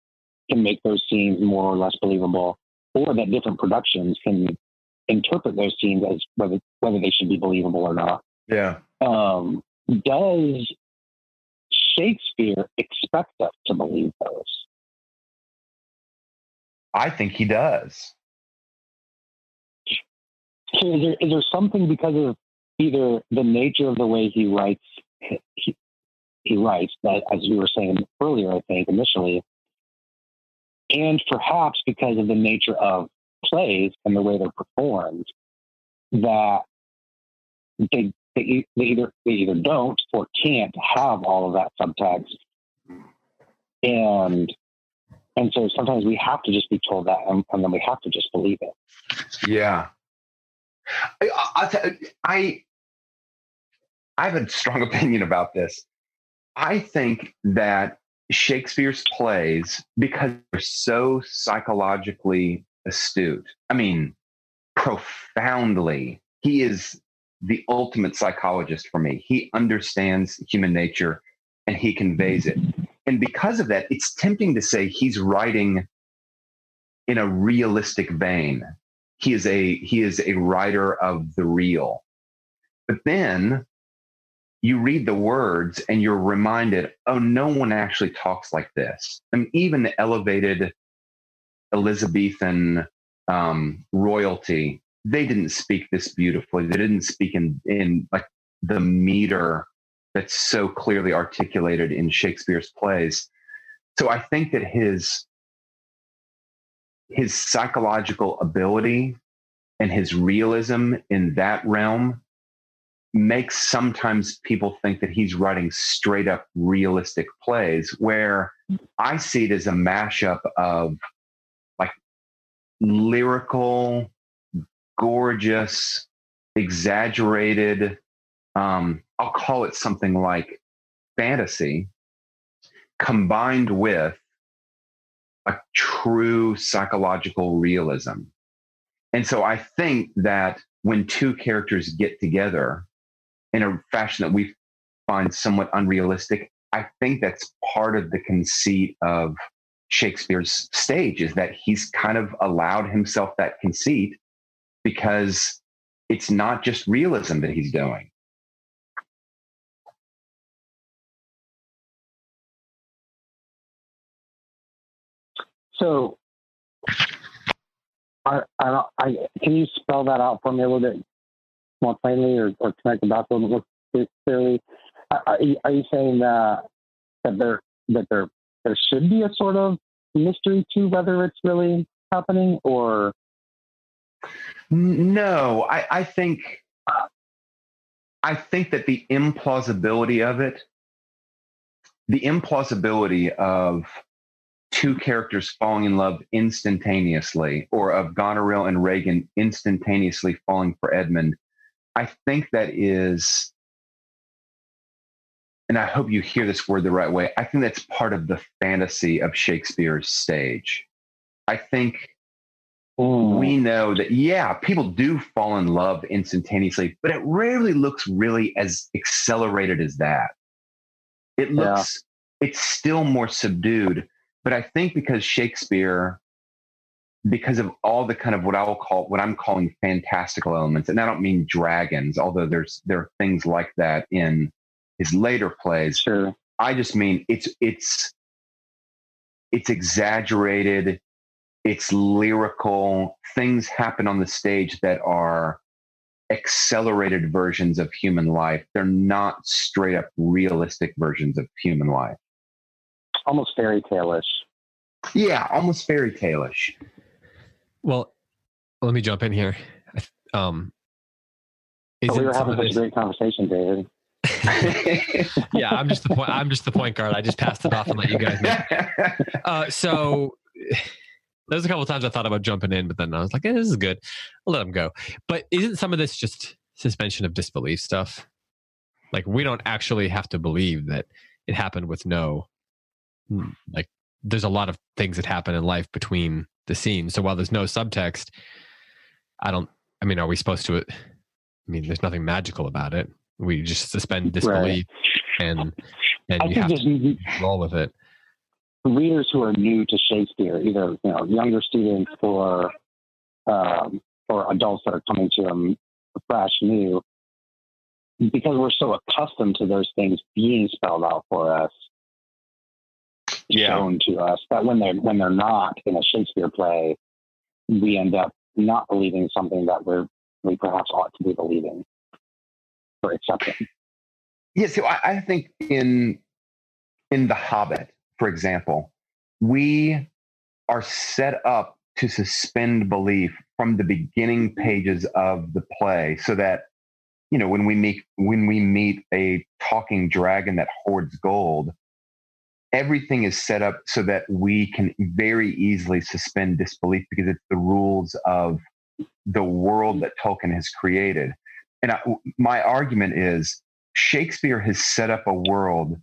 can make those scenes more or less believable, or that different productions can interpret those scenes as whether whether they should be believable or not. Yeah. Um, does Shakespeare expect us to believe those? I think he does. So is there is there something because of either the nature of the way he writes he, he writes that as you were saying earlier, I think initially, and perhaps because of the nature of plays and the way they're performed, that they they, they either they either don't or can't have all of that subtext, and and so sometimes we have to just be told that, and, and then we have to just believe it. Yeah. I, I, I, I have a strong *laughs* opinion about this. I think that Shakespeare's plays, because they're so psychologically astute, I mean, profoundly, he is the ultimate psychologist for me. He understands human nature and he conveys it. And because of that, it's tempting to say he's writing in a realistic vein. He is a he is a writer of the real. But then you read the words and you're reminded, oh, no one actually talks like this. And even the elevated Elizabethan um, royalty, they didn't speak this beautifully. They didn't speak in, in like the meter that's so clearly articulated in Shakespeare's plays. So I think that his his psychological ability and his realism in that realm makes sometimes people think that he's writing straight up realistic plays where I see it as a mashup of like lyrical, gorgeous, exaggerated, um, I'll call it something like fantasy combined with a true psychological realism. And so I think that when two characters get together in a fashion that we find somewhat unrealistic, I think that's part of the conceit of Shakespeare's stage is that he's kind of allowed himself that conceit because it's not just realism that he's doing. So, I, I, I, can you spell that out for me a little bit more plainly, or, or connect the dots a little bit clearly? Are, are you saying that that there that there there should be a sort of mystery to whether it's really happening, or no? I, I think I think that the implausibility of it, the implausibility of two characters falling in love instantaneously, or of Goneril and Regan instantaneously falling for Edmund, I think that is, and I hope you hear this word the right way, I think that's part of the fantasy of Shakespeare's stage. I think Ooh. we know that, yeah, people do fall in love instantaneously, but it rarely looks really as accelerated as that. It looks, yeah. it's still more subdued but I think because Shakespeare, because of all the kind of what I will call what I'm calling fantastical elements, and I don't mean dragons, although there's there are things like that in his later plays. Sure. I just mean it's it's it's exaggerated, it's lyrical. Things happen on the stage that are accelerated versions of human life. They're not straight up realistic versions of human life almost fairy tale-ish. Yeah, almost fairy tale-ish. Well, let me jump in here. Um, oh, we were having such a great conversation, David. *laughs* *laughs* yeah, I'm just the point. I'm just the point guard. I just passed it off and let you guys know. *laughs* Uh, so there's a couple times I thought about jumping in, but then I was like, eh, "This is good. I'll let them go." But isn't some of this just suspension of disbelief stuff? Like we don't actually have to believe that it happened with no Hmm, like there's a lot of things that happen in life between the scenes. So while there's no subtext, I don't. I mean, are we supposed to? I mean, there's nothing magical about it. We just suspend disbelief, right. and and I you have to roll with it. Readers who are new to Shakespeare, either you know younger students or um, for adults that are coming to them fresh, new, because we're so accustomed to those things being spelled out for us, Yeah. shown to us, that when they're when they're not in a Shakespeare play, we end up not believing something that we're we perhaps ought to be believing or accepting. Yeah, so I, I think in in The Hobbit, for example, we are set up to suspend belief from the beginning mm-hmm. pages of the play, so that you know when we meet when we meet a talking dragon that hoards gold, everything is set up so that we can very easily suspend disbelief because it's the rules of the world that Tolkien has created. And I, my argument is Shakespeare has set up a world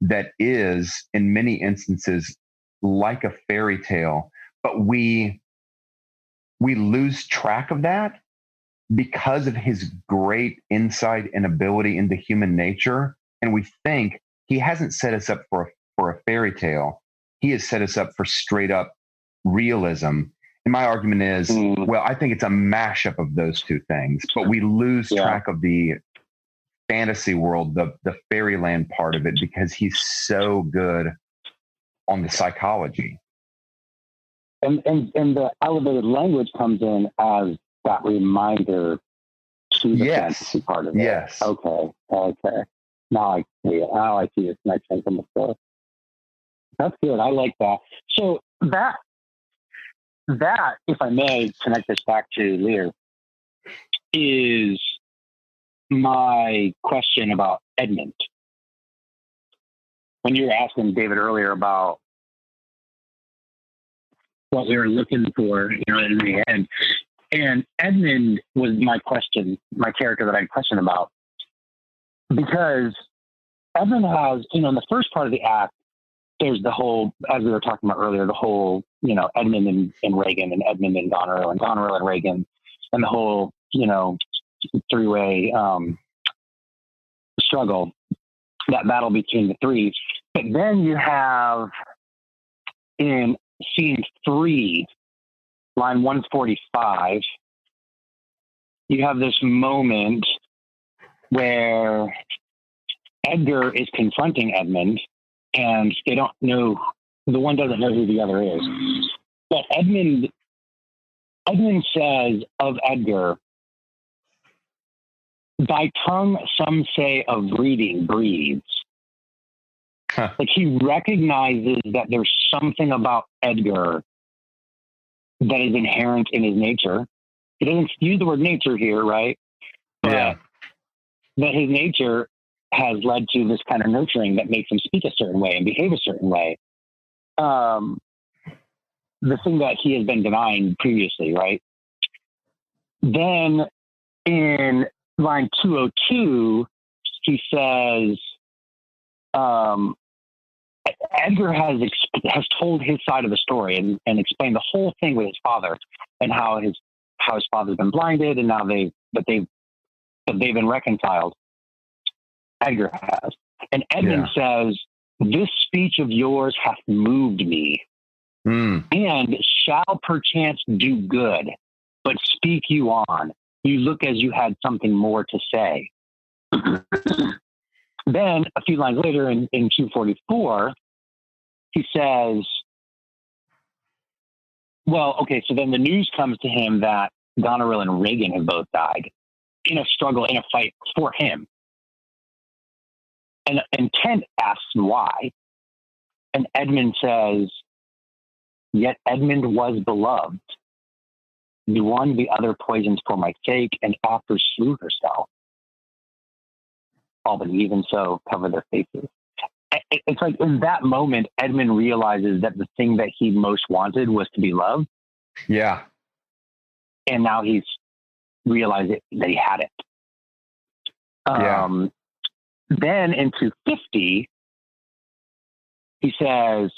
that is, in many instances, like a fairy tale, but we we lose track of that because of his great insight and ability into human nature, and we think he hasn't set us up for a, for a fairy tale. He has set us up for straight up realism. And my argument is, Mm. well, I think it's a mashup of those two things, but we lose Yeah. track of the fantasy world, the the fairyland part of it, because he's so good on the psychology. and and and the elevated language comes in as that reminder to the Yes. fantasy part of it. Yes. Okay. Okay. Now I see it. Now I see it. Next thing from the floor. That's good. I like that. So that that, if I may connect this back to Lear, is my question about Edmund. When you were asking David earlier about what we were looking for, you know, in the end. And Edmund was my question, my character that I questioned about. Because Edmund has, you know, in the first part of the act, there's the whole, as we were talking about earlier, the whole, you know, Edmund and, and Regan and Edmund and Goneril and Goneril and Regan and the whole, you know, three way um, struggle, that battle between the three. But then you have in scene three, line 145, you have this moment where Edgar is confronting Edmund and they don't know, the one doesn't know who the other is. But Edmund, Edmund says of Edgar, thy tongue, some say of breeding breeds. Huh. Like he recognizes that there's something about Edgar that is inherent in his nature. He doesn't use the word nature here, right? But Yeah. that his nature has led to this kind of nurturing that makes him speak a certain way and behave a certain way. Um, the thing that he has been denying previously, right? Then in line 202, he says, um, Edgar has ex- has told his side of the story and, and explained the whole thing with his father and how his how his father's been blinded and now they but they but they've been reconciled. Edgar has, and Edmund says, "This speech of yours hath moved me, Mm. and shall perchance do good. But speak you on. You look as you had something more to say." *clears throat* then a few lines later in, in 244, he says, Well, okay, so then the news comes to him that Goneril and Regan have both died in a struggle, in a fight for him. And, and Kent asks why. And Edmund says, Yet Edmund was beloved. The one the other poisons for my sake, and after slew herself all but even so cover their faces. It's like in that moment, Edmund realizes that the thing that he most wanted was to be loved, Yeah. and now he's realized it, that he had it. Yeah. Um, then into 50, he says,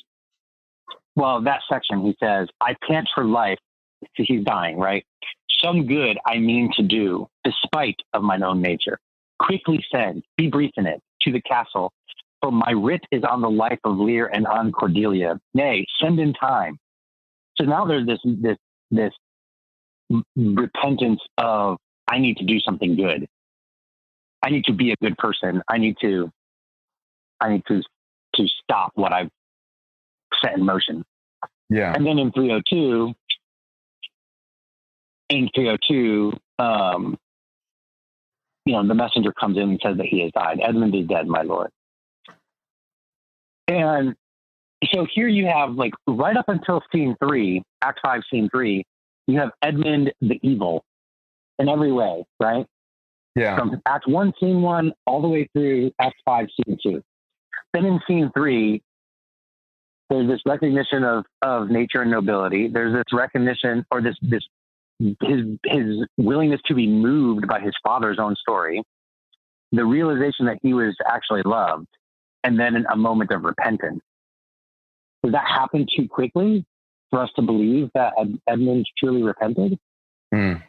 well, that section, he says, I pant for life. So he's dying, right? Some good I mean to do, despite of mine own nature. Quickly send, be brief in it, to the castle, for my writ is on the life of Lear and on Cordelia. Nay, send in time. So now there's this this this repentance of I need to do something good. I need to be a good person. I need to I need to to stop what I've set in motion. Yeah. And then in 302, in 302, um, you know, the messenger comes in and says that he has died. Edmund is dead, my lord. And so here you have like right up until scene three, Act Five, Scene Three, you have Edmund the evil in every way, right? Yeah. From Act One, Scene One, all the way through Act Five, Scene Two. Then in Scene Three, there's this recognition of of nature and nobility. There's this recognition or this this his his willingness to be moved by his father's own story, the realization that he was actually loved, and then a moment of repentance. Does that happen too quickly for us to believe that Ed, Edmund truly repented? Mm.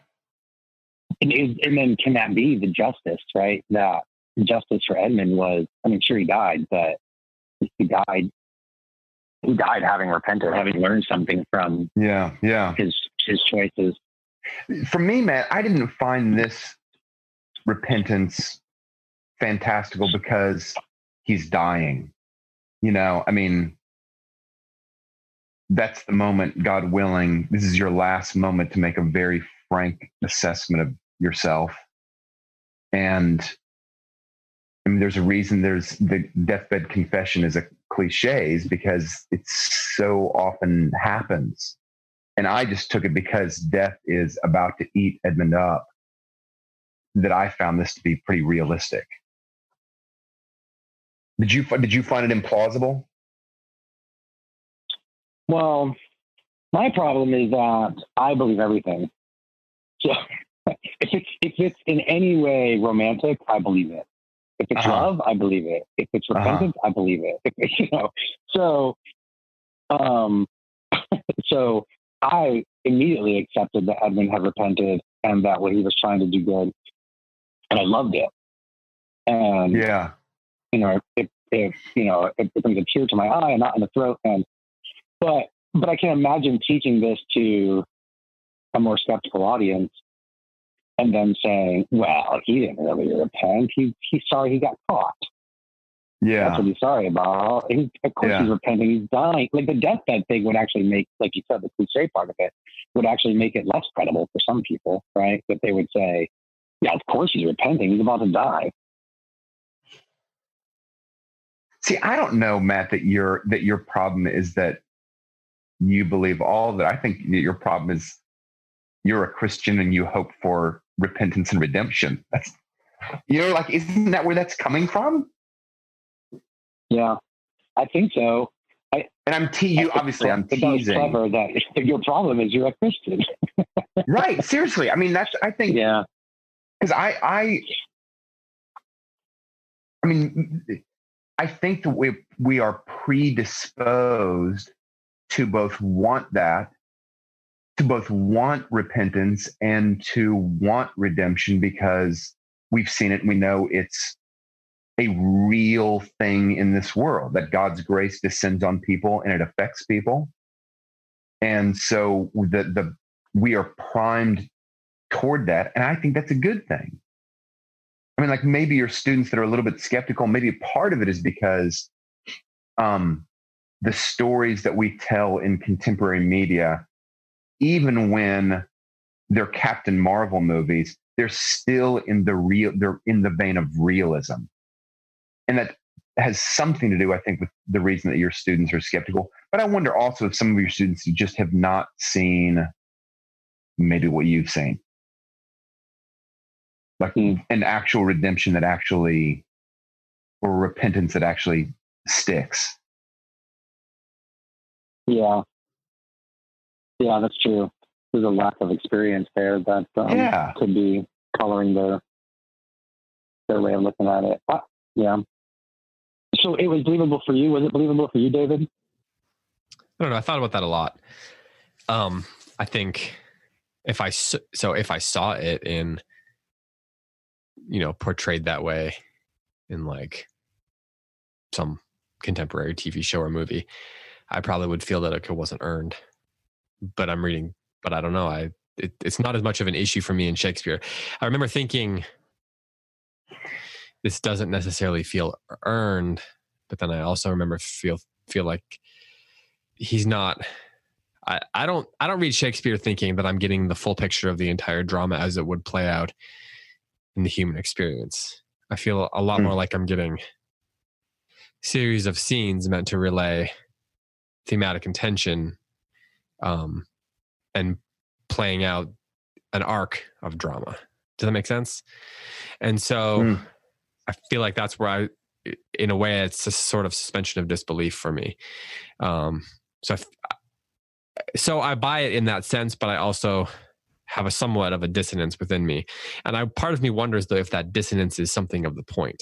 And, is, and then can that be the justice, right? That justice for Edmund was, I mean, sure he died, but he died. He died having repented, having learned something from Yeah. Yeah. his his choices. For me, man, I didn't find this repentance fantastical because he's dying. You know, I mean, that's the moment, God willing, this is your last moment to make a very frank assessment of yourself. And I mean, there's a reason there's the deathbed confession is a cliche, is because it so often happens. And I just took it because death is about to eat Edmund up that I found this to be pretty realistic. Did you did you find it implausible? Well, my problem is that I believe everything. So *laughs* if it's if it's in any way romantic, I believe it. If it's Uh-huh. love, I believe it. If it's Uh-huh. repentance, I believe it. *laughs* You know, so um, *laughs* so I immediately accepted that Edmund had repented and that what he was trying to do good, and I loved it. And Yeah. you know, if, if you know, it, it brings a tear to my eye and not in the throat. And but but I can imagine teaching this to a more skeptical audience and then saying, "Well, he didn't really repent. He he's sorry he got caught. That's what he's sorry about. He, of course, Yeah. he's repenting. He's dying. Like the deathbed thing would actually make, like you said, the cliche part of it would actually make it less credible for some people, right? That they would say, "Yeah, of course he's repenting. He's about to die." See, I don't know, Matt, that your that your problem is that you believe all that. I think that your problem is you're a Christian and you hope for repentance and redemption. That's you know, like isn't that where that's coming from? Yeah, I think so. And I'm te- you obviously I'm But that was teasing. clever that *laughs* your problem is you're a Christian. *laughs* Right. Seriously. I mean that's I think yeah. because I I I mean I think that we we are predisposed to both want that, to both want repentance and to want redemption because we've seen it and we know it's a real thing in this world that God's grace descends on people and it affects people. And so the the we are primed toward that. And I think that's a good thing. I mean, like maybe your students that are a little bit skeptical, maybe part of it is because um, the stories that we tell in contemporary media, even when they're Captain Marvel movies, they're still in the real, they're in the vein of realism. And that has something to do, I think, with the reason that your students are skeptical. But I wonder also if some of your students just have not seen maybe what you've seen like Mm. an actual redemption that actually or repentance that actually sticks Yeah. Yeah, that's true. There's a lack of experience there that um, Yeah. could be coloring their their way of looking at it. Uh, yeah. It was believable for you. Was it believable for you, David? I don't know. I thought about that a lot. Um, I think if I so if I saw it in, you know, portrayed that way in like some contemporary TV show or movie, I probably would feel that it wasn't earned. But I'm reading, but I don't know. I it, it's not as much of an issue for me in Shakespeare. I remember thinking this doesn't necessarily feel earned, but then I also remember feel feel like he's not I, I don't I don't read Shakespeare thinking that I'm getting the full picture of the entire drama as it would play out in the human experience. I feel a lot Hmm. more like I'm getting series of scenes meant to relay thematic intention um, and playing out an arc of drama. Does that make sense? And so Hmm. I feel like that's where I, in a way, it's a sort of suspension of disbelief for me. Um, so, I, so I buy it in that sense, but I also have a somewhat of a dissonance within me, and I part of me wonders though if that dissonance is something of the point,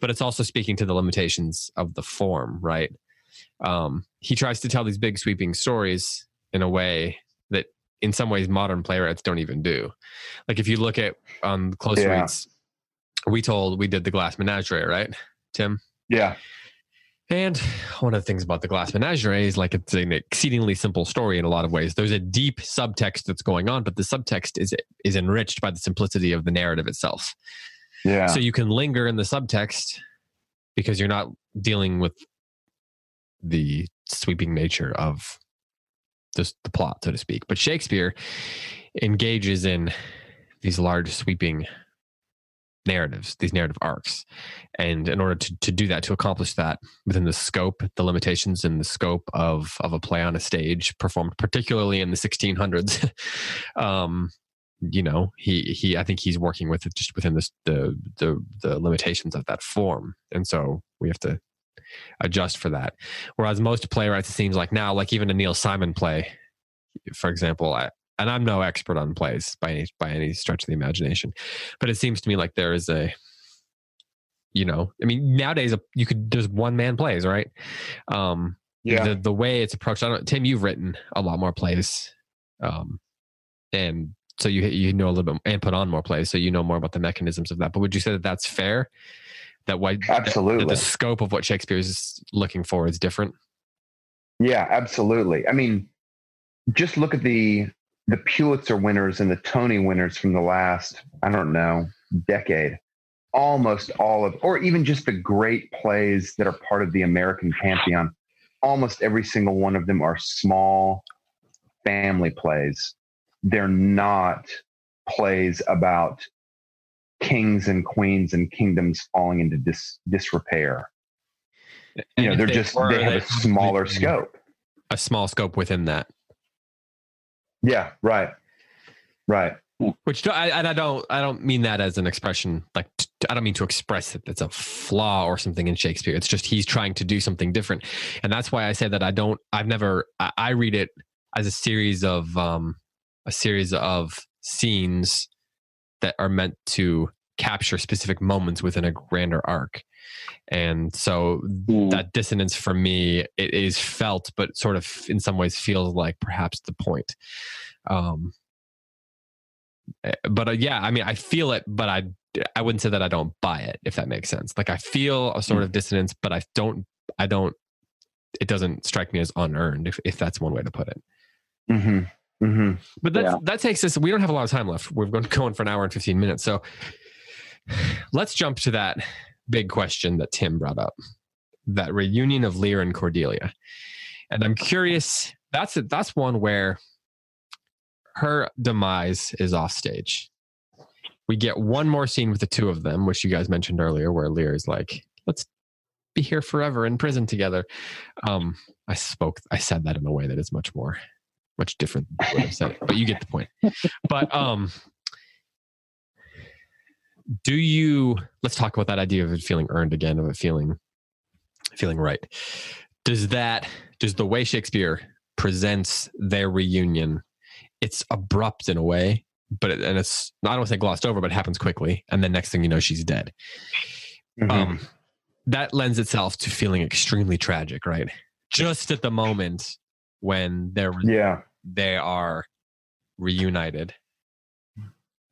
but it's also speaking to the limitations of the form, right? Um, he tries to tell these big sweeping stories in a way that, in some ways, modern playwrights don't even do. Like if you look at um, close Yeah. reads, we told we did the Glass Menagerie, right, Tim? Yeah. And one of the things about the Glass Menagerie is like it's an exceedingly simple story in a lot of ways. There's a deep subtext that's going on, but the subtext is is enriched by the simplicity of the narrative itself. Yeah. So you can linger in the subtext because you're not dealing with the sweeping nature of just the plot, so to speak. But Shakespeare engages in these large sweeping narratives, these narrative arcs. And in order to, to do that, to accomplish that within the scope, the limitations and the scope of, of a play on a stage performed particularly in the 1600s, *laughs* um, you know, he, he, I think he's working with it just within this, the, the, the limitations of that form. And so we have to adjust for that. Whereas most playwrights, it seems like now, like even a Neil Simon play, for example, I, and I'm no expert on plays by any by any stretch of the imagination, but it seems to me like there is a, you know, I mean, nowadays uh, you could there's one man plays, right? Um, yeah. the the way it's approached. I don't, Tim, you've written a lot more plays, um, and so you you know a little bit and put on more plays, so you know more about the mechanisms of that. But would you say that that's fair? That why that- Absolutely. that the scope of what Shakespeare is looking for is different. Yeah, absolutely. I mean, just look at the the Pulitzer winners and the Tony winners from the last, I don't know, decade. Almost all of, or even just the great plays that are part of the American pantheon. Almost every single one of them are small family plays. They're not plays about kings and queens and kingdoms falling into dis, disrepair. You know, they're if just were, they have a smaller be scope. a small scope within that. Yeah, right. Right. Which I, and I don't I don't mean that as an expression like I don't mean to express that it's a flaw or something in Shakespeare. It's just he's trying to do something different, and that's why I say that I don't. I've never. I, I read it as a series of um a series of scenes that are meant to capture specific moments within a grander arc, and so Mm. that dissonance for me it is felt, but sort of in some ways feels like perhaps the point. Um, eh, but uh, yeah, I mean, I feel it, but I I wouldn't say that I don't buy it, if that makes sense. Like I feel a sort of dissonance, but I don't I don't. It doesn't strike me as unearned, if if that's one way to put it. Mm-hmm. Mm-hmm. But that Yeah. that takes us. We don't have a lot of time left. We're going *laughs* going for an hour and fifteen minutes. So *sighs* let's jump to that big question that Tim brought up, that reunion of Lear and Cordelia. And I'm curious. That's it. That's one where her demise is off stage. We get one more scene with the two of them, which you guys mentioned earlier, where Lear is like, "Let's be here forever in prison together." Um, I spoke. I said that in a way that is much more much different than I said it, but you get the point. But um, do you? Let's talk about that idea of it feeling earned again, of it feeling feeling right. Does that? Does the way Shakespeare presents their reunion? It's abrupt in a way, but it, and it's I don't want to say glossed over, but it happens quickly, and then next thing you know, she's dead. Mm-hmm. Um, that lends itself to feeling extremely tragic, right? Just at the moment when they're yeah. they are reunited.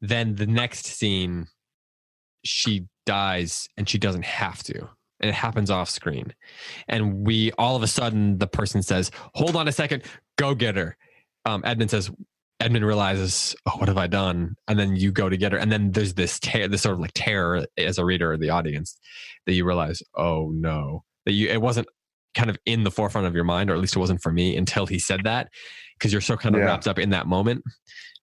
Then the next scene, she dies and she doesn't have to. And it happens off screen. And we all of a sudden, the person says, Hold on a second, go get her. Um, Edmund says, Edmund realizes, oh, what have I done? And then you go to get her, and then there's this ter- this sort of like terror as a reader or the audience that you realize, oh no, that you it wasn't kind of in the forefront of your mind, or at least it wasn't for me until he said that, because you're so kind of Yeah. wrapped up in that moment,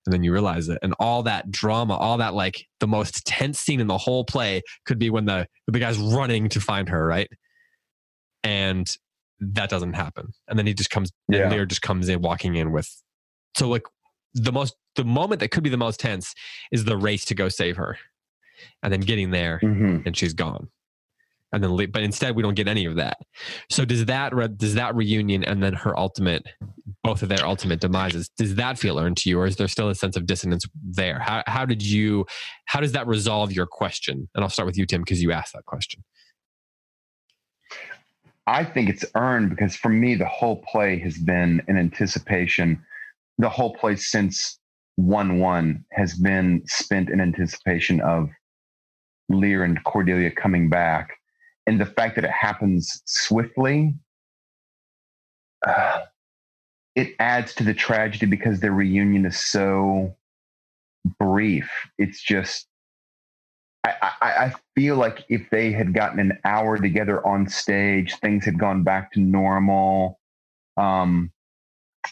and then you realize it, and all that drama, all that like the most tense scene in the whole play could be when the the guy's running to find her, right? And that doesn't happen, and then he just comes, Yeah. and Lear just comes in, walking in with, so like the most the moment that could be the most tense is the race to go save her, and then getting there, Mhm. and she's gone and then le- but instead we don't get any of that so does that re- does that reunion and then her ultimate both of their ultimate demises does that feel earned to you or is there still a sense of dissonance there how, how did you how does that resolve your question and i'll start with you tim because you asked that question I think it's earned because for me, the whole play has been an anticipation. The whole play since 1 1 has been spent in anticipation of Lear and Cordelia coming back. And the fact that it happens swiftly, uh, it adds to the tragedy because their reunion is so brief. It's just I, I, I feel like if they had gotten an hour together on stage, things had gone back to normal. Um,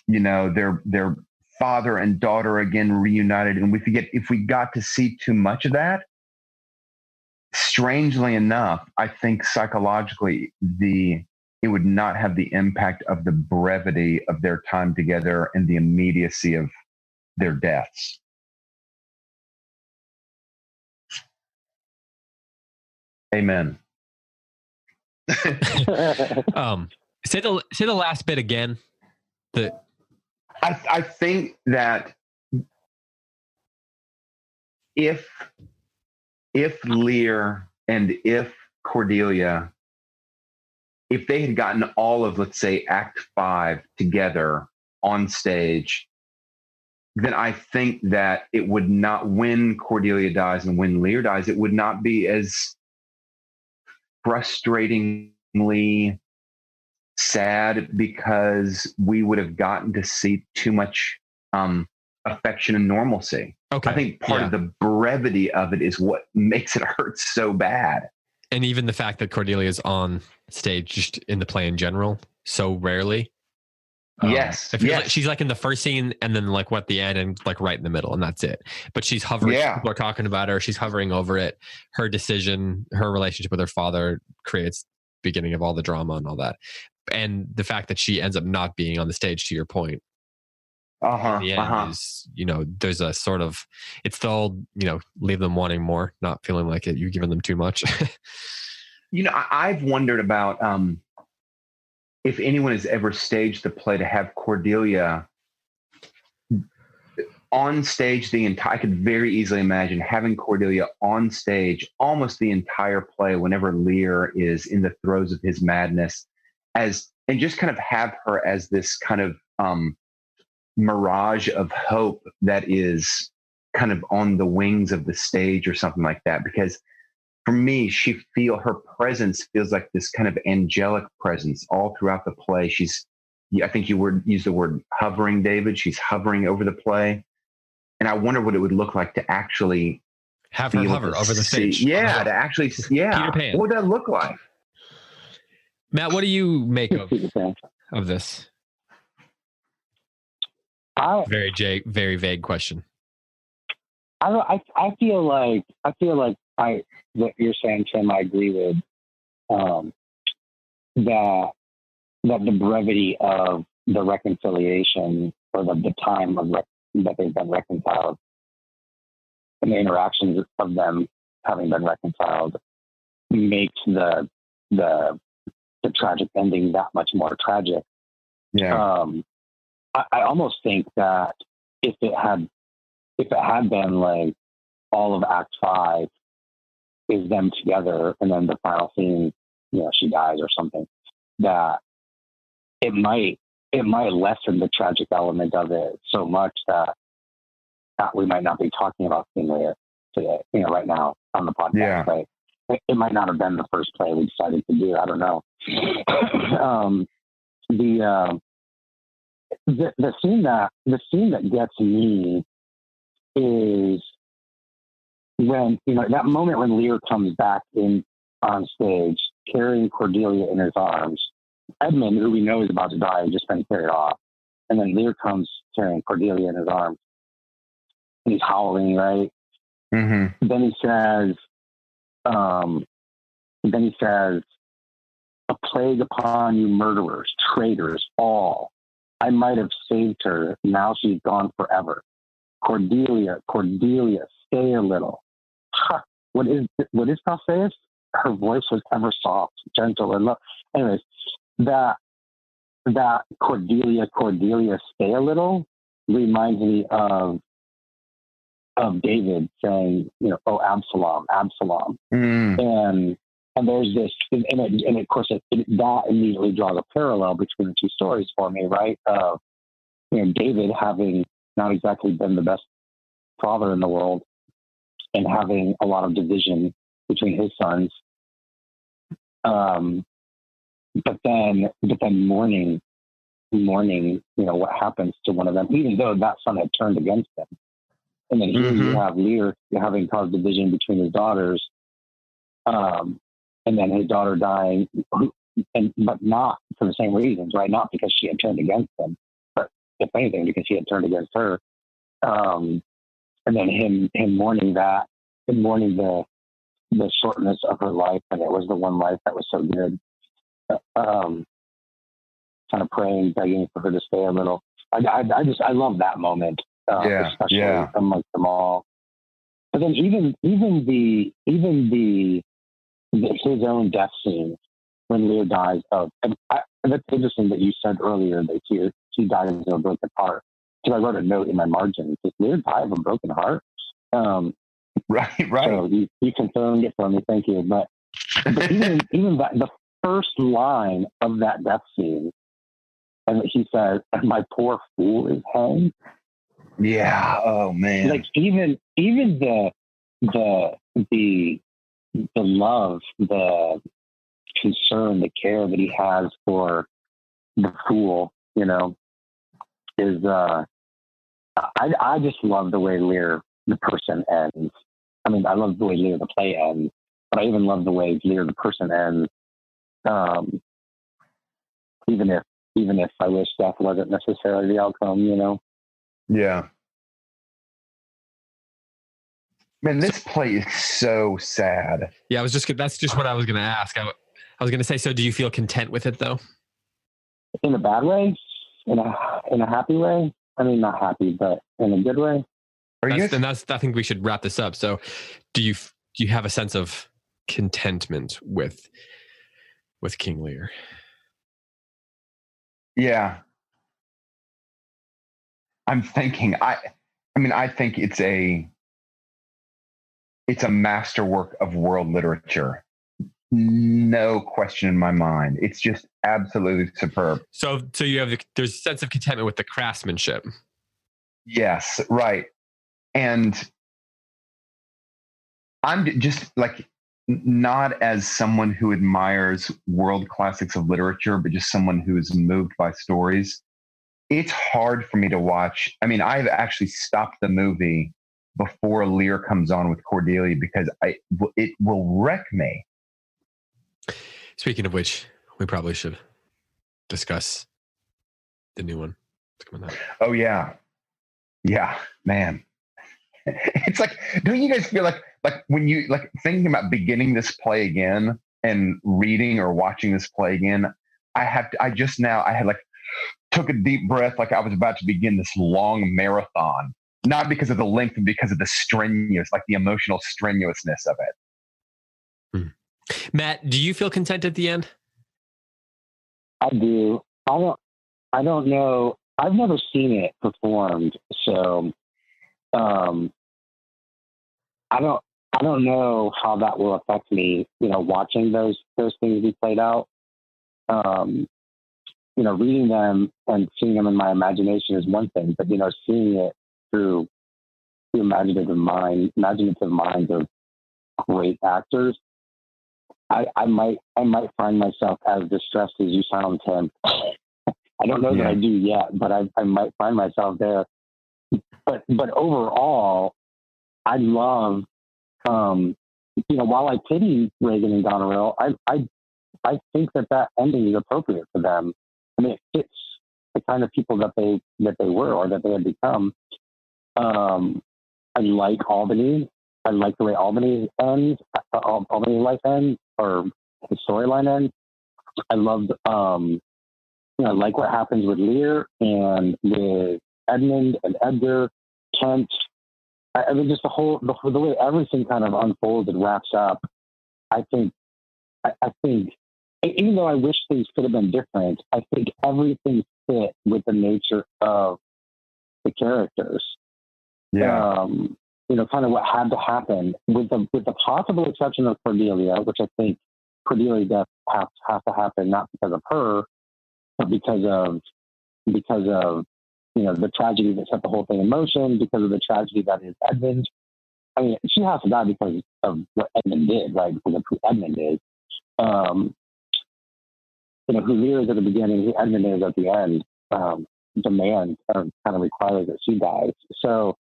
you know, their their father and daughter again reunited, and we forget if we got to see too much of that. Strangely enough, I think psychologically the it would not have the impact of the brevity of their time together and the immediacy of their deaths. Amen. *laughs* um say the say the last bit again the I, I think that if if Lear and if Cordelia, if they had gotten all of let's say Act Five together on stage, then I think that it would not when Cordelia dies and when Lear dies, it would not be as frustratingly sad because we would have gotten to see too much um, affection and normalcy. okay I think part yeah. of the brevity of it is what makes it *laughs* hurt so bad. and even the fact that cordelia is on stage just in the play in general so rarely Um, Yes, yes. like she's like in the first scene and then like what the end and like right in the middle and that's it. But she's hovering. Yeah. People are talking about her. She's hovering over it. Her decision, her relationship with her father creates beginning of all the drama and all that. And the fact that she ends up not being on the stage, to your point, Uh huh. in the end Uh huh. is you know there's a sort of it's the old you know leave them wanting more, not feeling like it you've given them too much. *laughs* You know, I, I've wondered about um, if anyone has ever staged the play to have Cordelia on stage the entire. I could very easily imagine having Cordelia on stage almost the entire play whenever Lear is in the throes of his madness, as and just kind of have her as this kind of um, mirage of hope that is kind of on the wings of the stage or something like that. Because for me she feel her presence feels like this kind of angelic presence all throughout the play. She's i think you word use the word hovering david. She's hovering over the play. And i wonder what it would look like to actually Have be her hover over the see- stage. yeah to actually yeah. What would that look like? Matt, what do you make of *laughs* of this? I, Very vague, very vague question. I, don't- I, I feel like I feel like I what you're saying, Tim. I agree with um, that that the brevity of the reconciliation or the, the time of rec- that they've been reconciled and the interactions of them having been reconciled makes the the the tragic ending that much more tragic. yeah Um, I, I almost think that if it had if it had been like all of Act Five is them together, and then the final scene, you know, she dies or something, that it might it might lessen the tragic element of it so much that that we might not be talking about Lear today, you know, right now on the podcast. Yeah. Right? It, it might not have been the first play we decided to do. I don't know. *clears throat* um, the um, the, the scene that the scene that gets me is when you know that moment when Lear comes back in on stage carrying Cordelia in his arms. Edmund, who we know is about to die, has just been carried off, and then Lear comes carrying Cordelia in his arms, and he's howling, right? Mm-hmm. Then he says, um, then he says, "A plague upon you, murderers, traitors, all! I might have saved her. Now she's gone forever. Cordelia, Cordelia, stay a little. Ha, what is what is Alphaeus? Her voice was ever soft, gentle, and love. Anyways, that that Cordelia, Cordelia, stay a little reminds me of of David saying, you know, oh Absalom, Absalom, Mm. and and there's this, and, and, it, and of course, it, it, that immediately draws a parallel between the two stories for me, right? Of you know, David having not exactly been the best father in the world, and having a lot of division between his sons. Um, but then, but then mourning, mourning, you know, what happens to one of them, even though that son had turned against him. And then here you Mhm. have Lear having caused division between his daughters, um, and then his daughter dying, and but not for the same reasons, right? Not because she had turned against him, but if anything, because he had turned against her. Um, and then him him mourning that, and mourning the the shortness of her life, and it was the one life that was so good. Um, kind of praying, begging for her to stay a little. I, I, I just I love that moment, uh, Yeah, especially yeah. amongst them all. But then even even the even the his own death scene when Lear dies of and I, that's interesting that you said earlier that he he died of a broken heart. Because I wrote a note in my margin. Does Lear die of a broken heart? Um, Right, right. so you, you confirmed it for me. Thank you. But, but even *laughs* even that, the first line of that death scene, and he says, my poor fool is hanged." yeah. Oh man. Like even even the the the the love, the concern, the care that he has for the fool, you know, is uh I I just love the way Lear the person ends. I mean, I love the way Lear the play ends, but I even love the way Lear the person ends. Um, even if even if I wish death wasn't necessarily the outcome, you know. Yeah. Man, this play is so sad. Yeah, I was just gonna- that's just what I was going to ask. I, I was going to say, so do you feel content with it though? In a bad way, in a in a happy way. I mean, not happy, but in a good way. Are you That's, guys, and that's I think we should wrap this up. So, do you do you have a sense of contentment with with King Lear? yeah. I'm thinking I I mean I think it's a it's a masterwork of world literature. No question in my mind. It's just absolutely superb. So, so you have the, there's a sense of contentment with the craftsmanship. Yes, right. And I'm just like not as someone who admires world classics of literature, but just someone who is moved by stories. It's hard for me to watch. I mean, I've actually stopped the movie before Lear comes on with Cordelia because I it will wreck me. Speaking of which, we probably should discuss the new one. It's coming out. Oh yeah, yeah, man. *laughs* It's like, don't you guys feel like like when you like thinking about beginning this play again and reading or watching this play again? I have to, I just now I had like took a deep breath like I was about to begin this long marathon, not because of the length, but because of the strenuous, like the emotional strenuousness of it. Matt, do you feel content at the end? I do. I don't. I don't know. I've never seen it performed, so um, I don't. I don't know how that will affect me. You know, watching those those things be played out. Um, you know, reading them and seeing them in my imagination is one thing, but you know, seeing it through the imaginative mind, imaginative minds of great actors I, I might I might find myself as distressed as you sound, Tim. I don't know Yeah. that I do yet, but I, I might find myself there. But but overall, I love, um, you know, while I pity Regan and Goneril, I I I think that that ending is appropriate for them. I mean, it fits the kind of people that they that they were or that they had become. Um, I like Albany. I like the way Albany ends, uh, Al- Albany life ends, or the storyline ends. I loved, um, you know, I like what happens with Lear and with Edmund and Edgar, Kent. I, I mean, just the whole the, the way everything kind of unfolds and wraps up. I think, I, I think, even though I wish things could have been different, I think everything fit with the nature of the characters Yeah. um, you know, kind of what had to happen, with the with the possible exception of Cordelia, which I think Cordelia death has, has to happen not because of her, but because of because of you know the tragedy that set the whole thing in motion, because of the tragedy that is Edmund. I mean, she has to die because of what Edmund did, right? Because of who Edmund is. Um, you know, who Lear is at the beginning, who Edmund is at the end, um, demands or kind of requires that she dies. So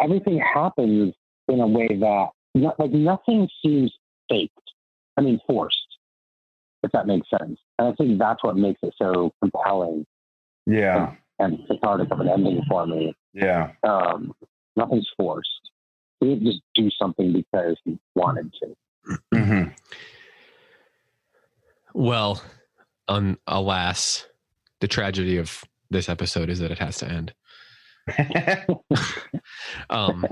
everything happens in a way that not, like nothing seems faked. I mean, forced, if that makes sense. And I think that's what makes it so compelling Yeah. and cathartic of an ending for me. Yeah. Um, nothing's forced. He didn't just do something because he wanted to. Mm-hmm. Well, un, alas, the tragedy of this episode is that it has to end. *laughs* Um,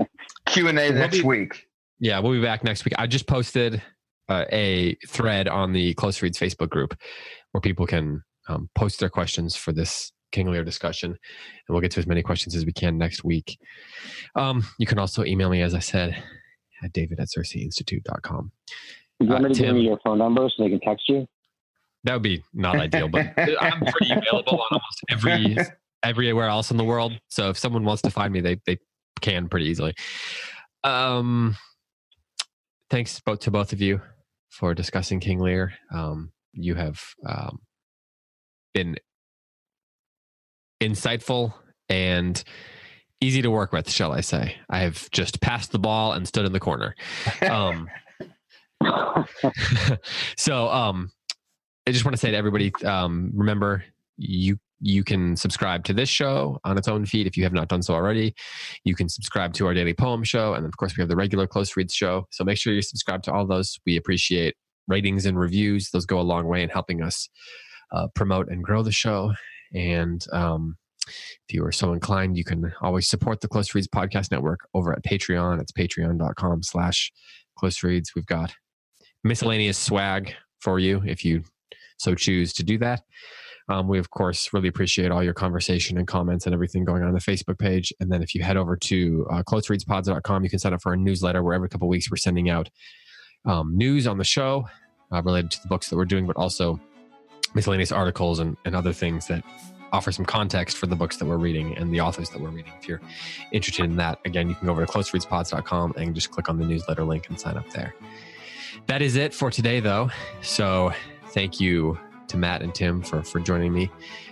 Q and A We'll next be- week. yeah, we'll be back next week. I just posted uh, a thread on the Close Reads Facebook group where people can um, post their questions for this King Lear discussion, and we'll get to as many questions as we can next week. Um, you can also email me, as I said, at david at circeinstitute.com. You want Uh, me to give Tim. me your phone number so they can text you? That would be not ideal, but *laughs* I'm pretty available on almost every everywhere else in the world. So if someone wants to find me, they they can pretty easily. Um, thanks both to both of you for discussing King Lear. Um, you have um, been insightful and easy to work with, shall I say? I have just passed the ball and stood in the corner. Um, *laughs* *laughs* so um i just want to say to everybody um remember you you can subscribe to this show on its own feed if you have not done so already. You can subscribe to our daily poem show and of course we have the regular close reads show. So make sure you subscribe to all those. We appreciate ratings and reviews. Those go a long way in helping us uh, promote and grow the show. And um if you are so inclined you can always support the close reads podcast network over at patreon. It's patreon.com slash close reads. We've got miscellaneous swag for you if you so choose to do that. Um, we, of course, really appreciate all your conversation and comments and everything going on on the Facebook page. And then if you head over to uh, closereadspods.com, you can sign up for our newsletter where every couple weeks we're sending out um, news on the show uh, related to the books that we're doing, but also miscellaneous articles and, and other things that offer some context for the books that we're reading and the authors that we're reading. If you're interested in that, again, you can go over to closereadspods.com and just click on the newsletter link and sign up there. That is it for today, though. So thank you to Matt and Tim for, for joining me.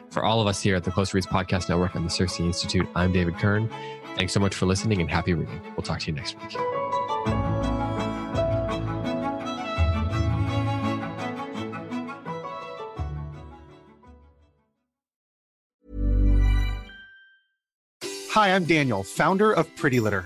For all of us here at the Close Reads Podcast Network and the Circe Institute, I'm David Kern. Thanks so much for listening and happy reading. We'll talk to you next week. Hi, I'm Daniel, founder of Pretty Litter.